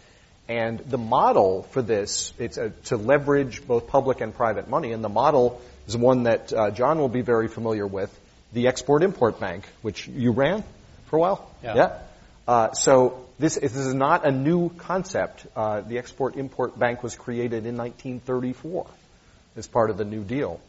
And the model for this, it's a, to leverage both public and private money. And the model is one that uh, John will be very familiar with, the Export-Import Bank, which you ran for a while. Yeah. yeah? Uh, so this, this, is not a new concept. Uh, the Export-Import Bank was created in 1934 as part of the New Deal.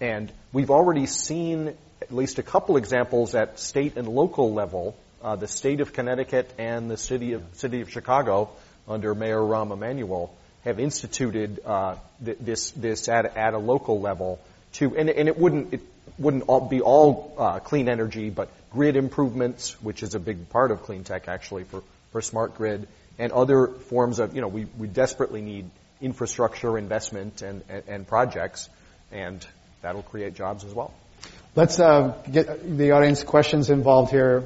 And we've already seen at least a couple examples at state and local level. Uh, the state of Connecticut and the city of city of Chicago, under Mayor Rahm Emanuel, have instituted uh, th- this this at, at a local level to, and, and it wouldn't it wouldn't all be all uh, clean energy, but grid improvements, which is a big part of clean tech actually for for smart grid and other forms of you know we we desperately need infrastructure investment and and, and projects and that'll create jobs as well. Let's uh, get the audience questions involved here.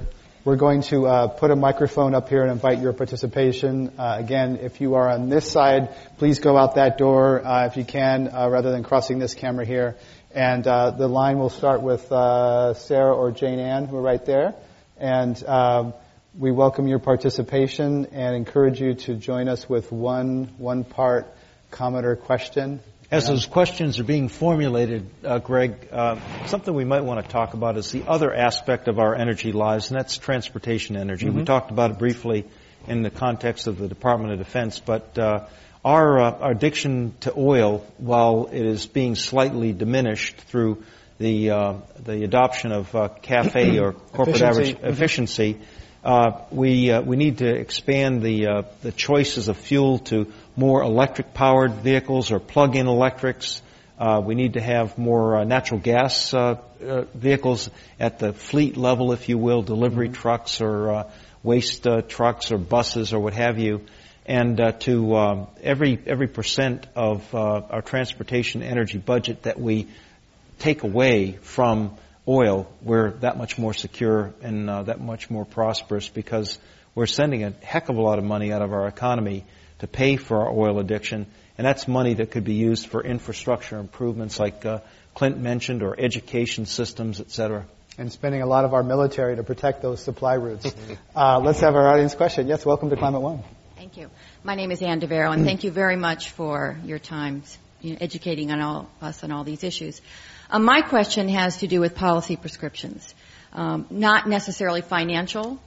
We're going to uh, put a microphone up here and invite your participation. Uh, again, if you are on this side, please go out that door uh, if you can, uh, rather than crossing this camera here. And uh, the line will start with Sarah or Jane Ann, who are right there. And um, we welcome your participation and encourage you to join us with one one part comment or question. As those questions are being formulated, uh, Greg, uh, something we might want to talk about is the other aspect of our energy lives, and that's transportation energy. Mm-hmm. We talked about it briefly in the context of the Department of Defense, but uh, our, uh, our, addiction to oil, while it is being slightly diminished through the uh, the adoption of uh, CAFE [clears throat] or corporate efficiency. average mm-hmm. efficiency, uh, we uh, we need to expand the uh, the choices of fuel to more electric powered vehicles or plug-in electrics. Uh, we need to have more uh, natural gas uh, vehicles at the fleet level, if you will, delivery mm-hmm. trucks or waste trucks or buses or what have you. And to um, every every percent of our transportation energy budget that we take away from oil, we're that much more secure and uh, that much more prosperous because we're sending a heck of a lot of money out of our economy to pay for our oil addiction, and that's money that could be used for infrastructure improvements like uh, Clint mentioned, or education systems, et cetera. And spending a lot of our military to protect those supply routes. [laughs] uh, let's have our audience question. Yes, welcome to Climate One. Thank you. My name is Ann DeVero, and thank you very much for your time you know, educating on all, us on all these issues. Um, my question has to do with policy prescriptions, um, not necessarily financial,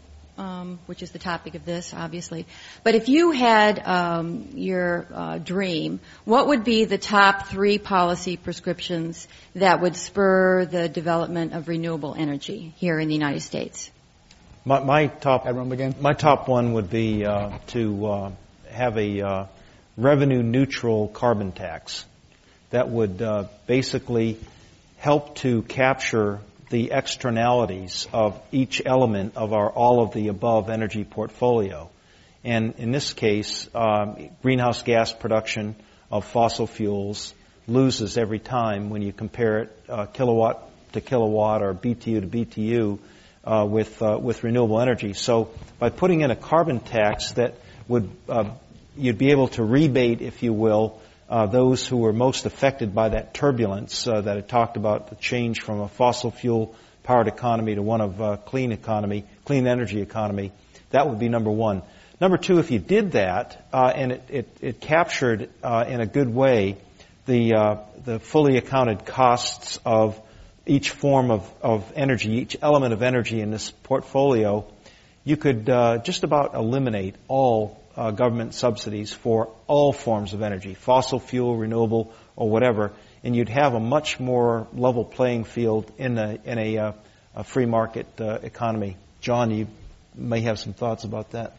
which is the topic of this, obviously. But if you had um, your uh, dream, what would be the top three policy prescriptions that would spur the development of renewable energy here in the United States? My, my top again. My top one would be uh, to uh, have a uh, revenue neutral carbon tax that would uh, basically help to capture the externalities of each element of our all of the above energy portfolio. And in this case, um, greenhouse gas production of fossil fuels loses every time when you compare it uh, kilowatt to kilowatt or BTU to BTU uh, with uh, with renewable energy. So by putting in a carbon tax that would uh, you'd be able to rebate, if you will, uh, those who were most affected by that turbulence uh, that I talked about, the change from a fossil fuel powered economy to one of uh, clean economy, clean energy economy. That would be number one. Number two, if you did that uh, and it, it, it captured uh, in a good way the uh, the fully accounted costs of each form of, of energy, each element of energy in this portfolio, you could just about eliminate all uh, government subsidies for all forms of energy, fossil fuel, renewable, or whatever, and you'd have a much more level playing field in a, in a, uh, a free market uh, economy. John, you may have some thoughts about that.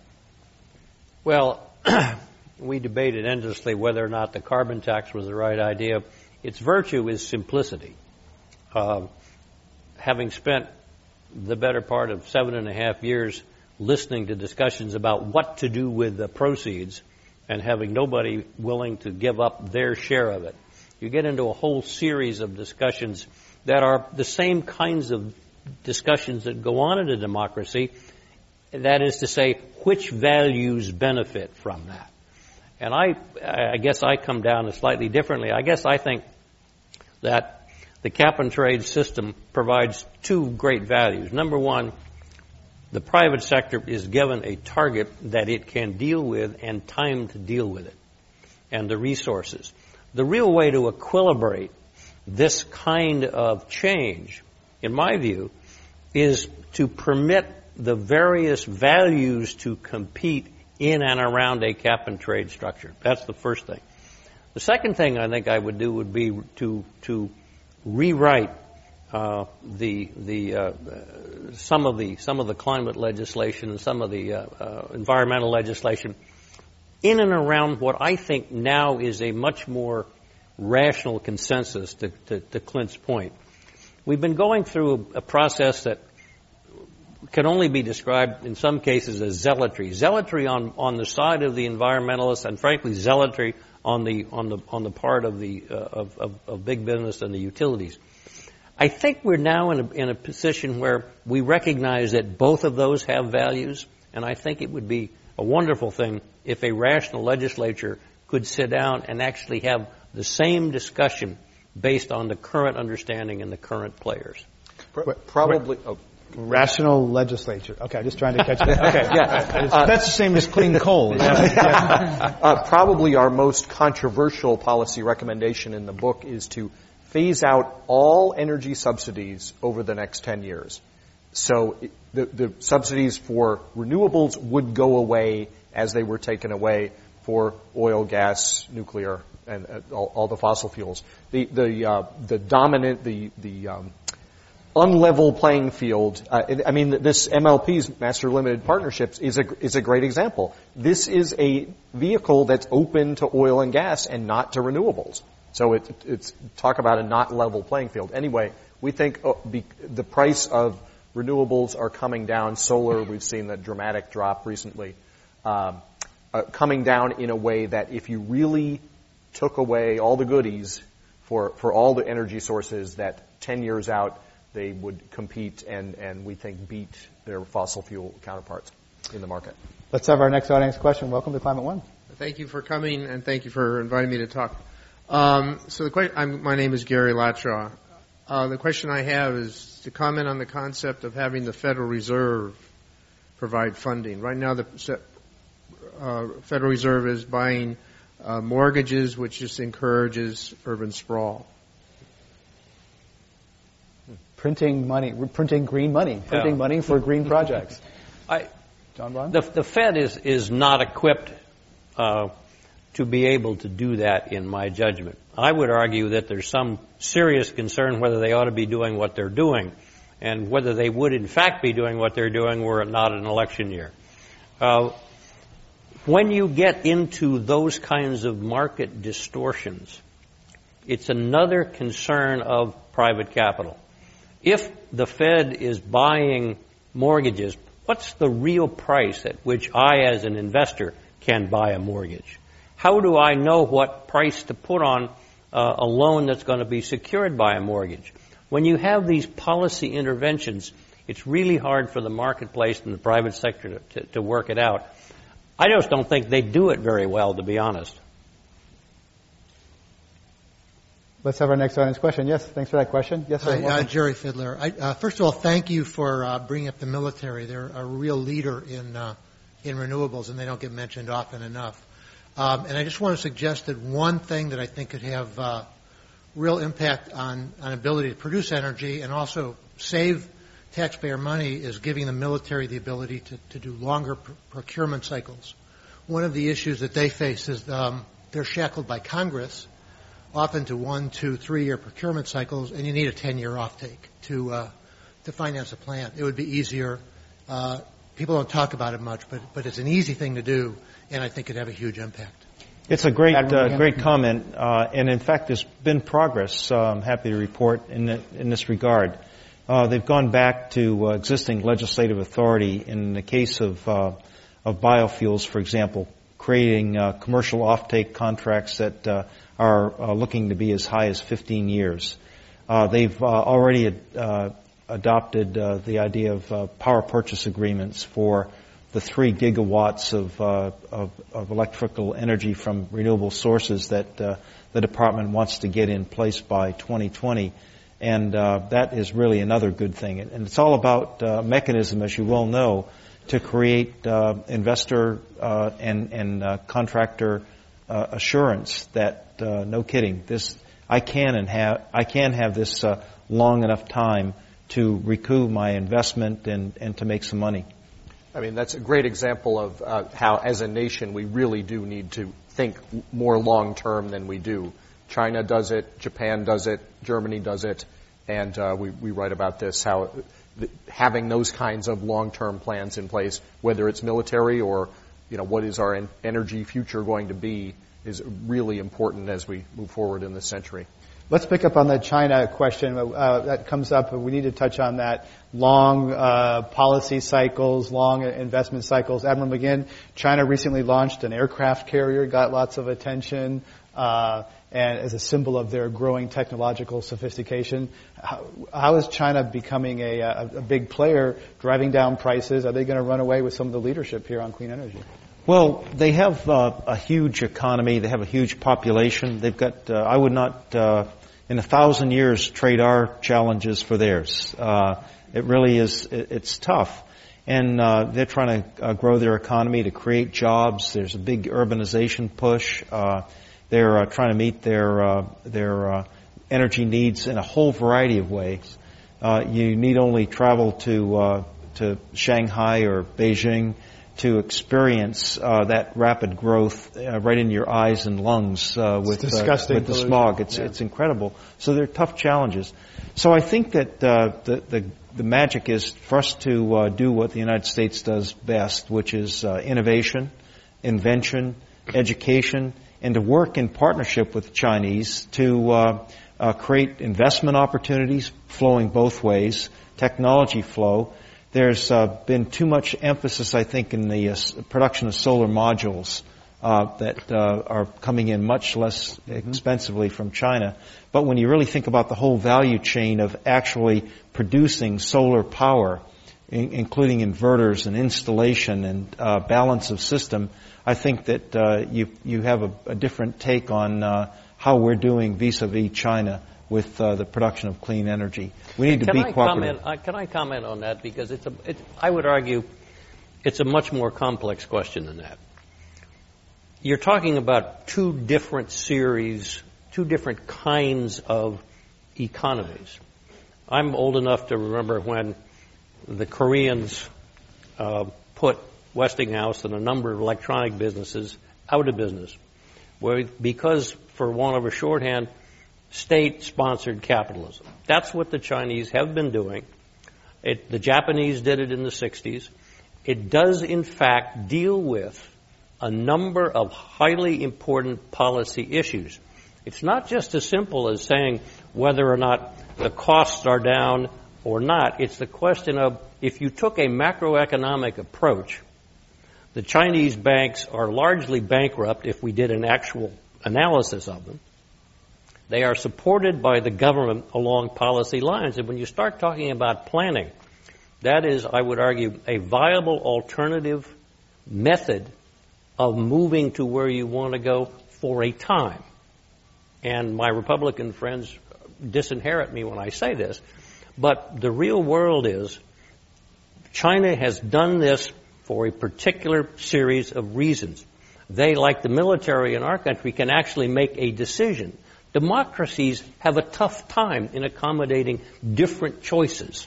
Well, [clears throat] we debated endlessly whether or not the carbon tax was the right idea. Its virtue is simplicity. Uh, having spent the better part of seven and a half years listening to discussions about what to do with the proceeds and having nobody willing to give up their share of it. You get into a whole series of discussions that are the same kinds of discussions that go on in a democracy. That is to say, which values benefit from that? And I, I guess I come down slightly differently. I guess I think that the cap and trade system provides two great values. Number one, the private sector is given a target that it can deal with and time to deal with it and the resources. The real way to equilibrate this kind of change, in my view, is to permit the various values to compete in and around a cap and trade structure. That's the first thing. The second thing I think I would do would be to, to rewrite uh, the the uh, some of the some of the climate legislation and some of the uh, uh, environmental legislation in and around what I think now is a much more rational consensus. To, to, to Clint's point, we've been going through a, a process that can only be described in some cases as zealotry. Zealotry on, on the side of the environmentalists, and frankly, zealotry on the on the on the part of the uh, of, of, of big business and the utilities. I think we're now in a, in a position where we recognize that both of those have values, and I think it would be a wonderful thing if a rational legislature could sit down and actually have the same discussion based on the current understanding and the current players. Probably. Oh. Rational legislature. Okay, just trying to catch [laughs] that. Okay, yeah, uh, that's the same as clean coal. uh, probably our most controversial policy recommendation in the book is to phase out all energy subsidies over the next 10 years. So the, the subsidies for renewables would go away as they were taken away for oil, gas, nuclear, and uh, all, all, the fossil fuels. The the uh, the dominant the the um, unlevel playing field. Uh, I mean, this MLP's Master Limited Partnerships is a is a great example. This is a vehicle that's open to oil and gas and not to renewables. So it, it's talk about a not level playing field. Anyway, we think oh, be, the price of renewables are coming down. Solar, we've seen the dramatic drop recently, um, uh, coming down in a way that if you really took away all the goodies for for all the energy sources, that 10 years out they would compete and and we think beat their fossil fuel counterparts in the market. Let's have our next audience question. Welcome to Climate One. Thank you for coming and thank you for inviting me to talk. Um, so the question, my name is Gary Latraw. Uh, the question I have is to comment on the concept of having the Federal Reserve provide funding. Right now, the uh, Federal Reserve is buying uh, mortgages, which just encourages urban sprawl. Printing money, printing green money, printing yeah. money for green projects. [laughs] I, John Bond? The, the Fed is, is not equipped uh, to be able to do that in my judgment. I would argue that there's some serious concern whether they ought to be doing what they're doing and whether they would in fact be doing what they're doing were it not an election year. Uh, when you get into those kinds of market distortions, it's another concern of private capital. If the Fed is buying mortgages, what's the real price at which I as an investor can buy a mortgage? How do I know what price to put on uh, a loan that's going to be secured by a mortgage? When you have these policy interventions, it's really hard for the marketplace and the private sector to, to, to work it out. I just don't think they do it very well, to be honest. Let's have our next audience question. Yes, thanks for that question. Yes, sir. Hi, uh, Jerry Fiddler. I, uh, first of all, thank you for uh, bringing up the military. They're a real leader in uh, in renewables, and they don't get mentioned often enough. Um, and I just want to suggest that one thing that I think could have uh, real impact on on ability to produce energy and also save taxpayer money is giving the military the ability to, to do longer pr- procurement cycles. One of the issues that they face is um, they're shackled by Congress often to one, two, three-year procurement cycles, and you need a 10-year offtake to uh, to finance a plant. It would be easier. Uh, people don't talk about it much, but but it's an easy thing to do, and I think it'd have a huge impact. It's a great, uh, great comment, uh, and in fact, there's been progress. Uh, I'm happy to report in the, in this regard. Uh, they've gone back to uh, existing legislative authority in the case of of biofuels, for example, creating commercial offtake contracts that are uh, looking to be as high as 15 years. Uh, they've uh, already adopted the idea of power purchase agreements for the three gigawatts of, of, of, electrical energy from renewable sources that the department wants to get in place by 2020 and uh, that is really another good thing. And it's all about uh, mechanism, as you well know, to create uh, investor and, and contractor assurance that uh, no kidding. This I can and have I can have this uh, long enough time to recoup my investment and, and to make some money. I mean, that's a great example of uh, how, as a nation, we really do need to think more long term than we do. China does it, Japan does it, Germany does it, and uh, we, we write about this how having those kinds of long term plans in place, whether it's military or you know what is our en- energy future going to be, is really important as we move forward in this century. Let's pick up on the China question uh, that comes up. We need to touch on that long uh, policy cycles, long investment cycles. Admiral McGinn, China recently launched an aircraft carrier, got lots of attention, uh, and as a symbol of their growing technological sophistication. How, how is China becoming a, a, a big player, driving down prices? Are they going to run away with some of the leadership here on clean energy? Well, they have uh, a huge economy. They have a huge population. They've got, uh, I would not, uh, in a thousand years, trade our challenges for theirs. Uh, it really is, it, it's tough. And uh, they're trying to uh, grow their economy to create jobs. There's a big urbanization push. they're trying to meet their, their energy needs in a whole variety of ways. you need only travel to, to Shanghai or Beijing to experience uh, that rapid growth uh, right in your eyes and lungs uh, with, uh, with the smog. It's, yeah. it's incredible. So they're tough challenges. So I think that uh, the, the, the magic is for us to uh, do what the United States does best, which is innovation, invention, education, and to work in partnership with the Chinese to create investment opportunities flowing both ways, technology flow, there's uh, been too much emphasis, I think, in the uh, production of solar modules uh, that uh, are coming in much less mm-hmm. expensively from China. But when you really think about the whole value chain of actually producing solar power, in- including inverters and installation and uh, balance of system, I think that uh, you you have a, a different take on how we're doing vis-a-vis China with uh, the production of clean energy. We need to can be I cooperative. Comment, uh, can I comment on that? Because it's a, it, I would argue it's a much more complex question than that. You're talking about two different series, two different kinds of economies. I'm old enough to remember when the Koreans uh, put Westinghouse and a number of electronic businesses out of business, where because, for want of a shorthand, state sponsored capitalism. That's what the Chinese have been doing. It, the Japanese did it in the 60s. It does, in fact, deal with a number of highly important policy issues. It's not just as simple as saying whether or not the costs are down or not. It's the question of if you took a macroeconomic approach, the Chinese banks are largely bankrupt if we did an actual analysis of them. They are supported by the government along policy lines. And when you start talking about planning, that is, I would argue, a viable alternative method of moving to where you want to go for a time. And my Republican friends disinherit me when I say this, but the real world is China has done this for a particular series of reasons. They, like the military in our country, can actually make a decision. Democracies have a tough time in accommodating different choices.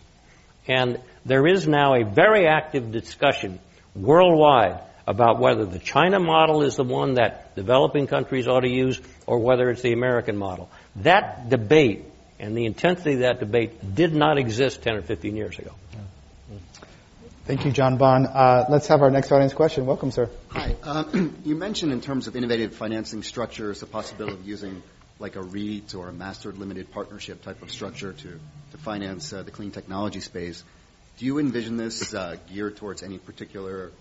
And there is now a very active discussion worldwide about whether the China model is the one that developing countries ought to use or whether it's the American model. That debate and the intensity of that debate did not exist 10 or 15 years ago. Thank you, John Bond. Uh, let's have our next audience question. Welcome, sir. Hi. Uh, [clears throat] you mentioned in terms of innovative financing structures the possibility of using like a REIT or a master limited partnership type of structure to, to finance uh, the clean technology space. Do you envision this uh, geared towards any particular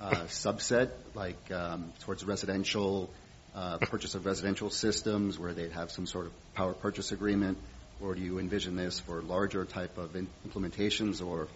uh, subset, like um, towards residential, uh, purchase of residential systems where they'd have some sort of power purchase agreement? Or do you envision this for larger type of implementations or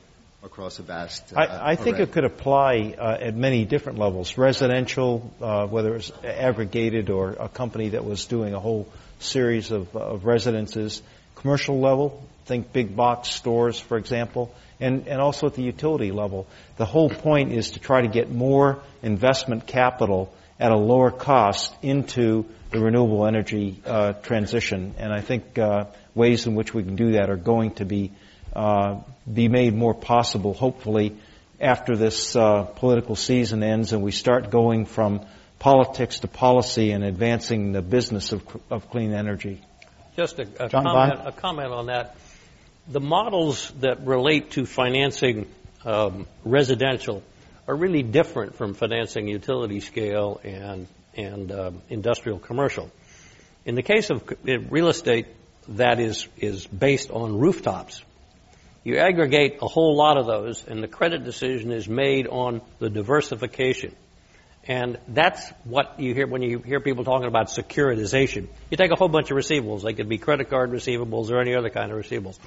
across a vast uh, I, I think array? it could apply uh, at many different levels. Residential, uh, whether it's aggregated or a company that was doing a whole series of, of residences. Commercial level, think big box stores, for example, and, and also at the utility level. The whole point is to try to get more investment capital at a lower cost into the renewable energy uh, transition. And I think uh, ways in which we can do that are going to be uh, be made more possible, hopefully, after this uh, political season ends and we start going from politics to policy and advancing the business of, of clean energy. Just a, a comment, a comment on that. The models that relate to financing um, residential are really different from financing utility scale and and um, industrial commercial. In the case of real estate, that is is based on rooftops. You aggregate a whole lot of those, and the credit decision is made on the diversification. And that's what you hear when you hear people talking about securitization. You take a whole bunch of receivables. They could be credit card receivables or any other kind of receivables.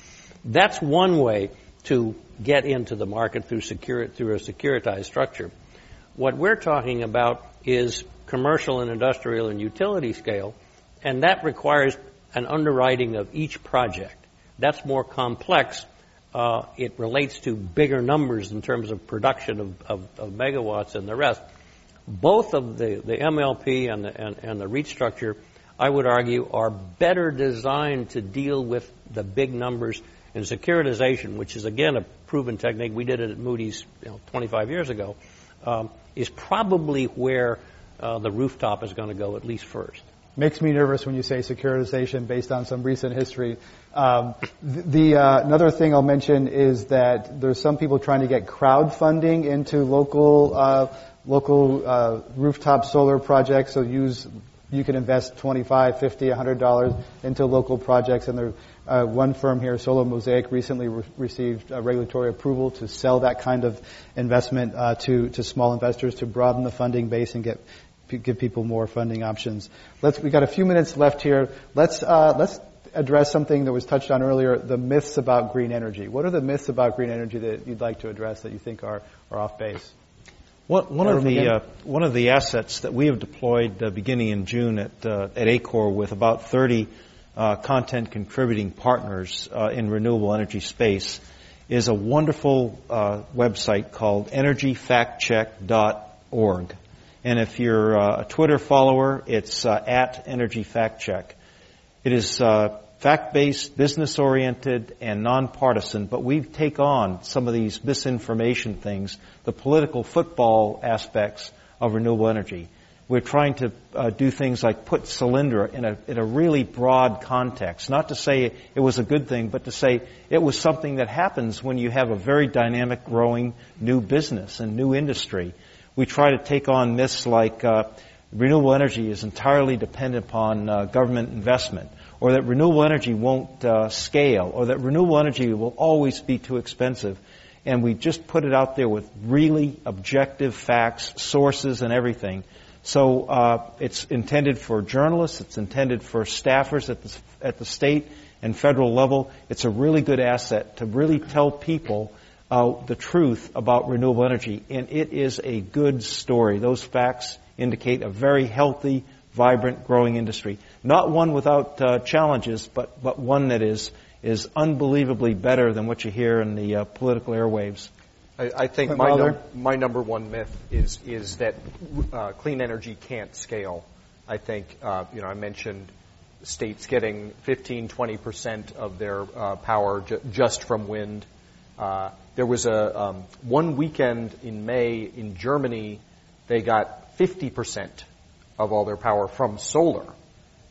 That's one way to get into the market through, secure, through a securitized structure. What we're talking about is commercial and industrial and utility scale, and that requires an underwriting of each project. That's more complex. Uh, it relates to bigger numbers in terms of production of, of, of megawatts and the rest both of the, the MLP and the, and, and the REIT structure, I would argue, are better designed to deal with the big numbers. And securitization, which is again a proven technique, we did it at Moody's you know, 25 years ago, um, is probably where uh, the rooftop is going to go at least first. Makes me nervous when you say securitization based on some recent history. Um, the, uh, another thing I'll mention is that there's some people trying to get crowdfunding into local uh, local uh, rooftop solar projects. So use you can invest 25, 50, 100 dollars into local projects, and there. Uh, one firm here, Solar Mosaic, recently re- received uh, regulatory approval to sell that kind of investment uh, to to small investors to broaden the funding base and get give people more funding options. Let's, we got a few minutes left here. Let's, uh, let's address something that was touched on earlier, the myths about green energy. What are the myths about green energy that you'd like to address that you think are, are off base? One, one of the uh, one of the assets that we have deployed uh, beginning in June at uh, at ACORE with about 30 uh, content contributing partners uh, in renewable energy space is a wonderful uh, website called energyfactcheck.org. And if you're uh, a Twitter follower, it's uh, at energyfactcheck. It is uh, fact-based, business-oriented, and nonpartisan, but we take on some of these misinformation things, the political football aspects of renewable energy. We're trying to uh, do things like put Solyndra in a, in a really broad context. Not to say it was a good thing, but to say it was something that happens when you have a very dynamic, growing new business and new industry. We try to take on myths like uh, renewable energy is entirely dependent upon uh, government investment, or that renewable energy won't uh, scale, or that renewable energy will always be too expensive. And we just put it out there with really objective facts, sources, and everything. So uh, it's intended for journalists, it's intended for staffers at the, at the state and federal level. It's a really good asset to really tell people uh, the truth about renewable energy, and it is a good story. Those facts indicate a very healthy, vibrant, growing industry. Not one without uh, challenges, but, but one that is, is unbelievably better than what you hear in the uh, political airwaves. I, I think my, num- my number one myth is, is that uh, clean energy can't scale. I think, uh, you know, I mentioned states getting 15, 20 percent of their uh, power ju- just from wind. Uh, there was a um, one weekend in May in Germany, they got 50 percent of all their power from solar.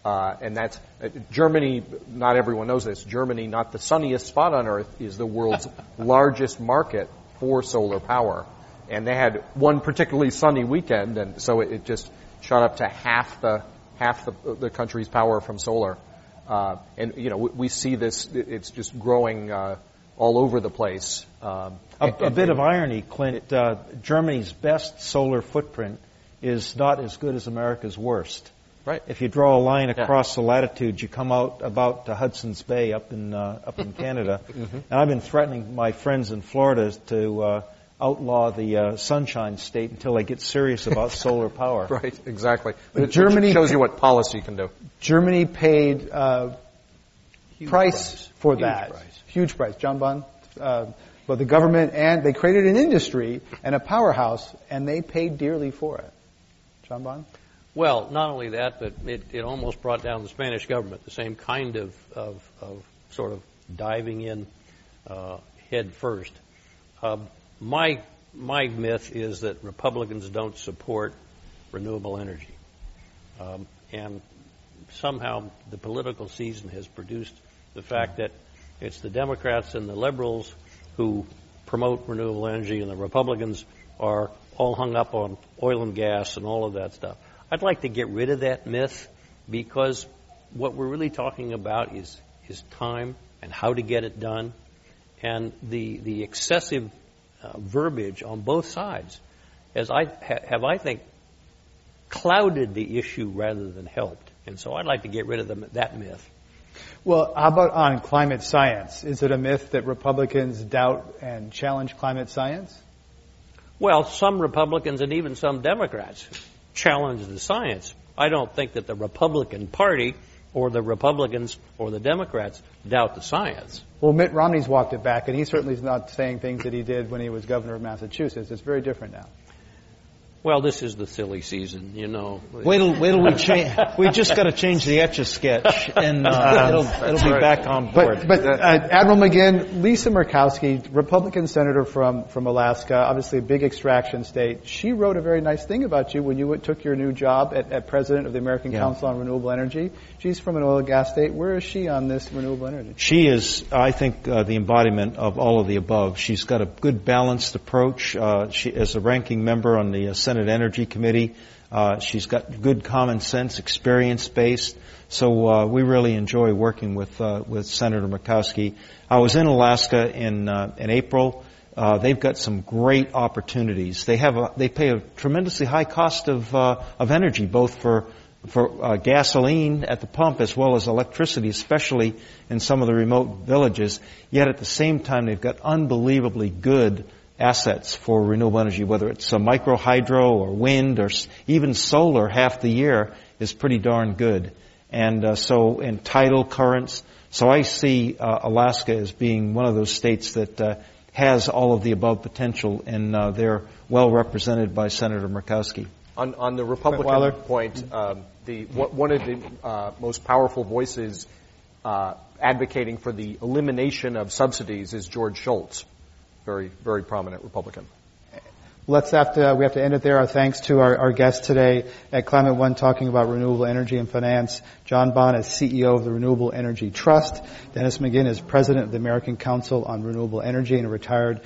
Uh, and that's uh, Germany. Not everyone knows this. Germany, not the sunniest spot on earth, is the world's [laughs] largest market for solar power. And they had one particularly sunny weekend, and so it, it just shot up to half the half the, the country's power from solar. Uh, and you know we, we, see this; it's just growing uh, all over the place. Um, a, and, a, bit and, of irony, Clint. Uh, Germany's best solar footprint is not as good as America's worst. Right. If you draw a line across yeah. the latitude, you come out about to Hudson's Bay up in uh, up in [laughs] Canada. mm-hmm. And I've been threatening my friends in Florida to uh, outlaw the uh, Sunshine State until they get serious about [laughs] solar power. Right. Exactly. But it, Germany shows you what policy can do. Germany paid uh, price, price, for Huge that. Price. Huge price. John Bond. Uh, but the government and they created an industry and a powerhouse, and they paid dearly for it. John Bond. Well, not only that, but it, it almost brought down the Spanish government. The same kind of of, of sort of diving in uh, head first. Uh, my my myth is that Republicans don't support renewable energy, um, and somehow the political season has produced the fact that it's the Democrats and the liberals who promote renewable energy, and the Republicans are all hung up on oil and gas and all of that stuff. I'd like to get rid of that myth because what we're really talking about is, is time and how to get it done. And the, the excessive uh, verbiage on both sides has, I, have, I think, clouded the issue rather than helped. And so I'd like to get rid of the, that myth. Well, how about on climate science? Is it a myth that Republicans doubt and challenge climate science? Well, some Republicans and even some Democrats challenge the science. I don't think that the Republican Party or the Republicans or the Democrats doubt the science. Well, Mitt Romney's walked it back, and he certainly is not saying things that he did when he was governor of Massachusetts. It's very different now. Well, this is the silly season, you know. Wait till, wait till we change. [laughs] We just got to change the etch a sketch, and uh, it'll, it'll be right. back on board. But, but uh, Admiral McGinn, Lisa Murkowski, Republican senator from from Alaska, obviously a big extraction state. She wrote a very nice thing about you when you took your new job at, at president of the American yeah. Council on Renewable Energy. She's from an oil and gas state. Where is she on this renewable energy? She is, I think, uh, the embodiment of all of the above. She's got a good balanced approach. Uh, she, as a ranking member on the Senate Energy Committee. Uh, she's got good common sense, experience based. So uh, we really enjoy working with uh, with Senator Murkowski. I was in Alaska in uh, in April. Uh, they've got some great opportunities. They have a, they pay a tremendously high cost of uh, of energy, both for for gasoline at the pump as well as electricity, especially in some of the remote villages. Yet at the same time, they've got unbelievably good assets for renewable energy, whether it's a micro hydro or wind or even solar half the year is pretty darn good. And uh, so, in tidal currents, so I see uh, Alaska as being one of those states that uh, has all of the above potential, and uh, they're well represented by Senator Murkowski. On, on the Republican point, um, the, one of the uh, most powerful voices uh, advocating for the elimination of subsidies is George Shultz very, very prominent Republican. Let's have to, we have to end it there. Our thanks to our, our guests today at Climate One talking about renewable energy and finance. John Bond is CEO of the Renewable Energy Trust. Dennis McGinn is president of the American Council on Renewable Energy and a retired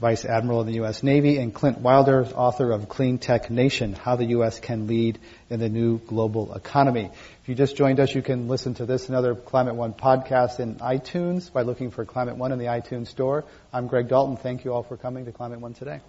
Vice Admiral in the U.S. Navy, and Clint Wilder, author of Clean Tech Nation, How the U.S. Can Lead in the New Global Economy. If you just joined us, you can listen to this and other Climate One podcasts in iTunes by looking for Climate One in the iTunes store. I'm Greg Dalton. Thank you all for coming to Climate One today.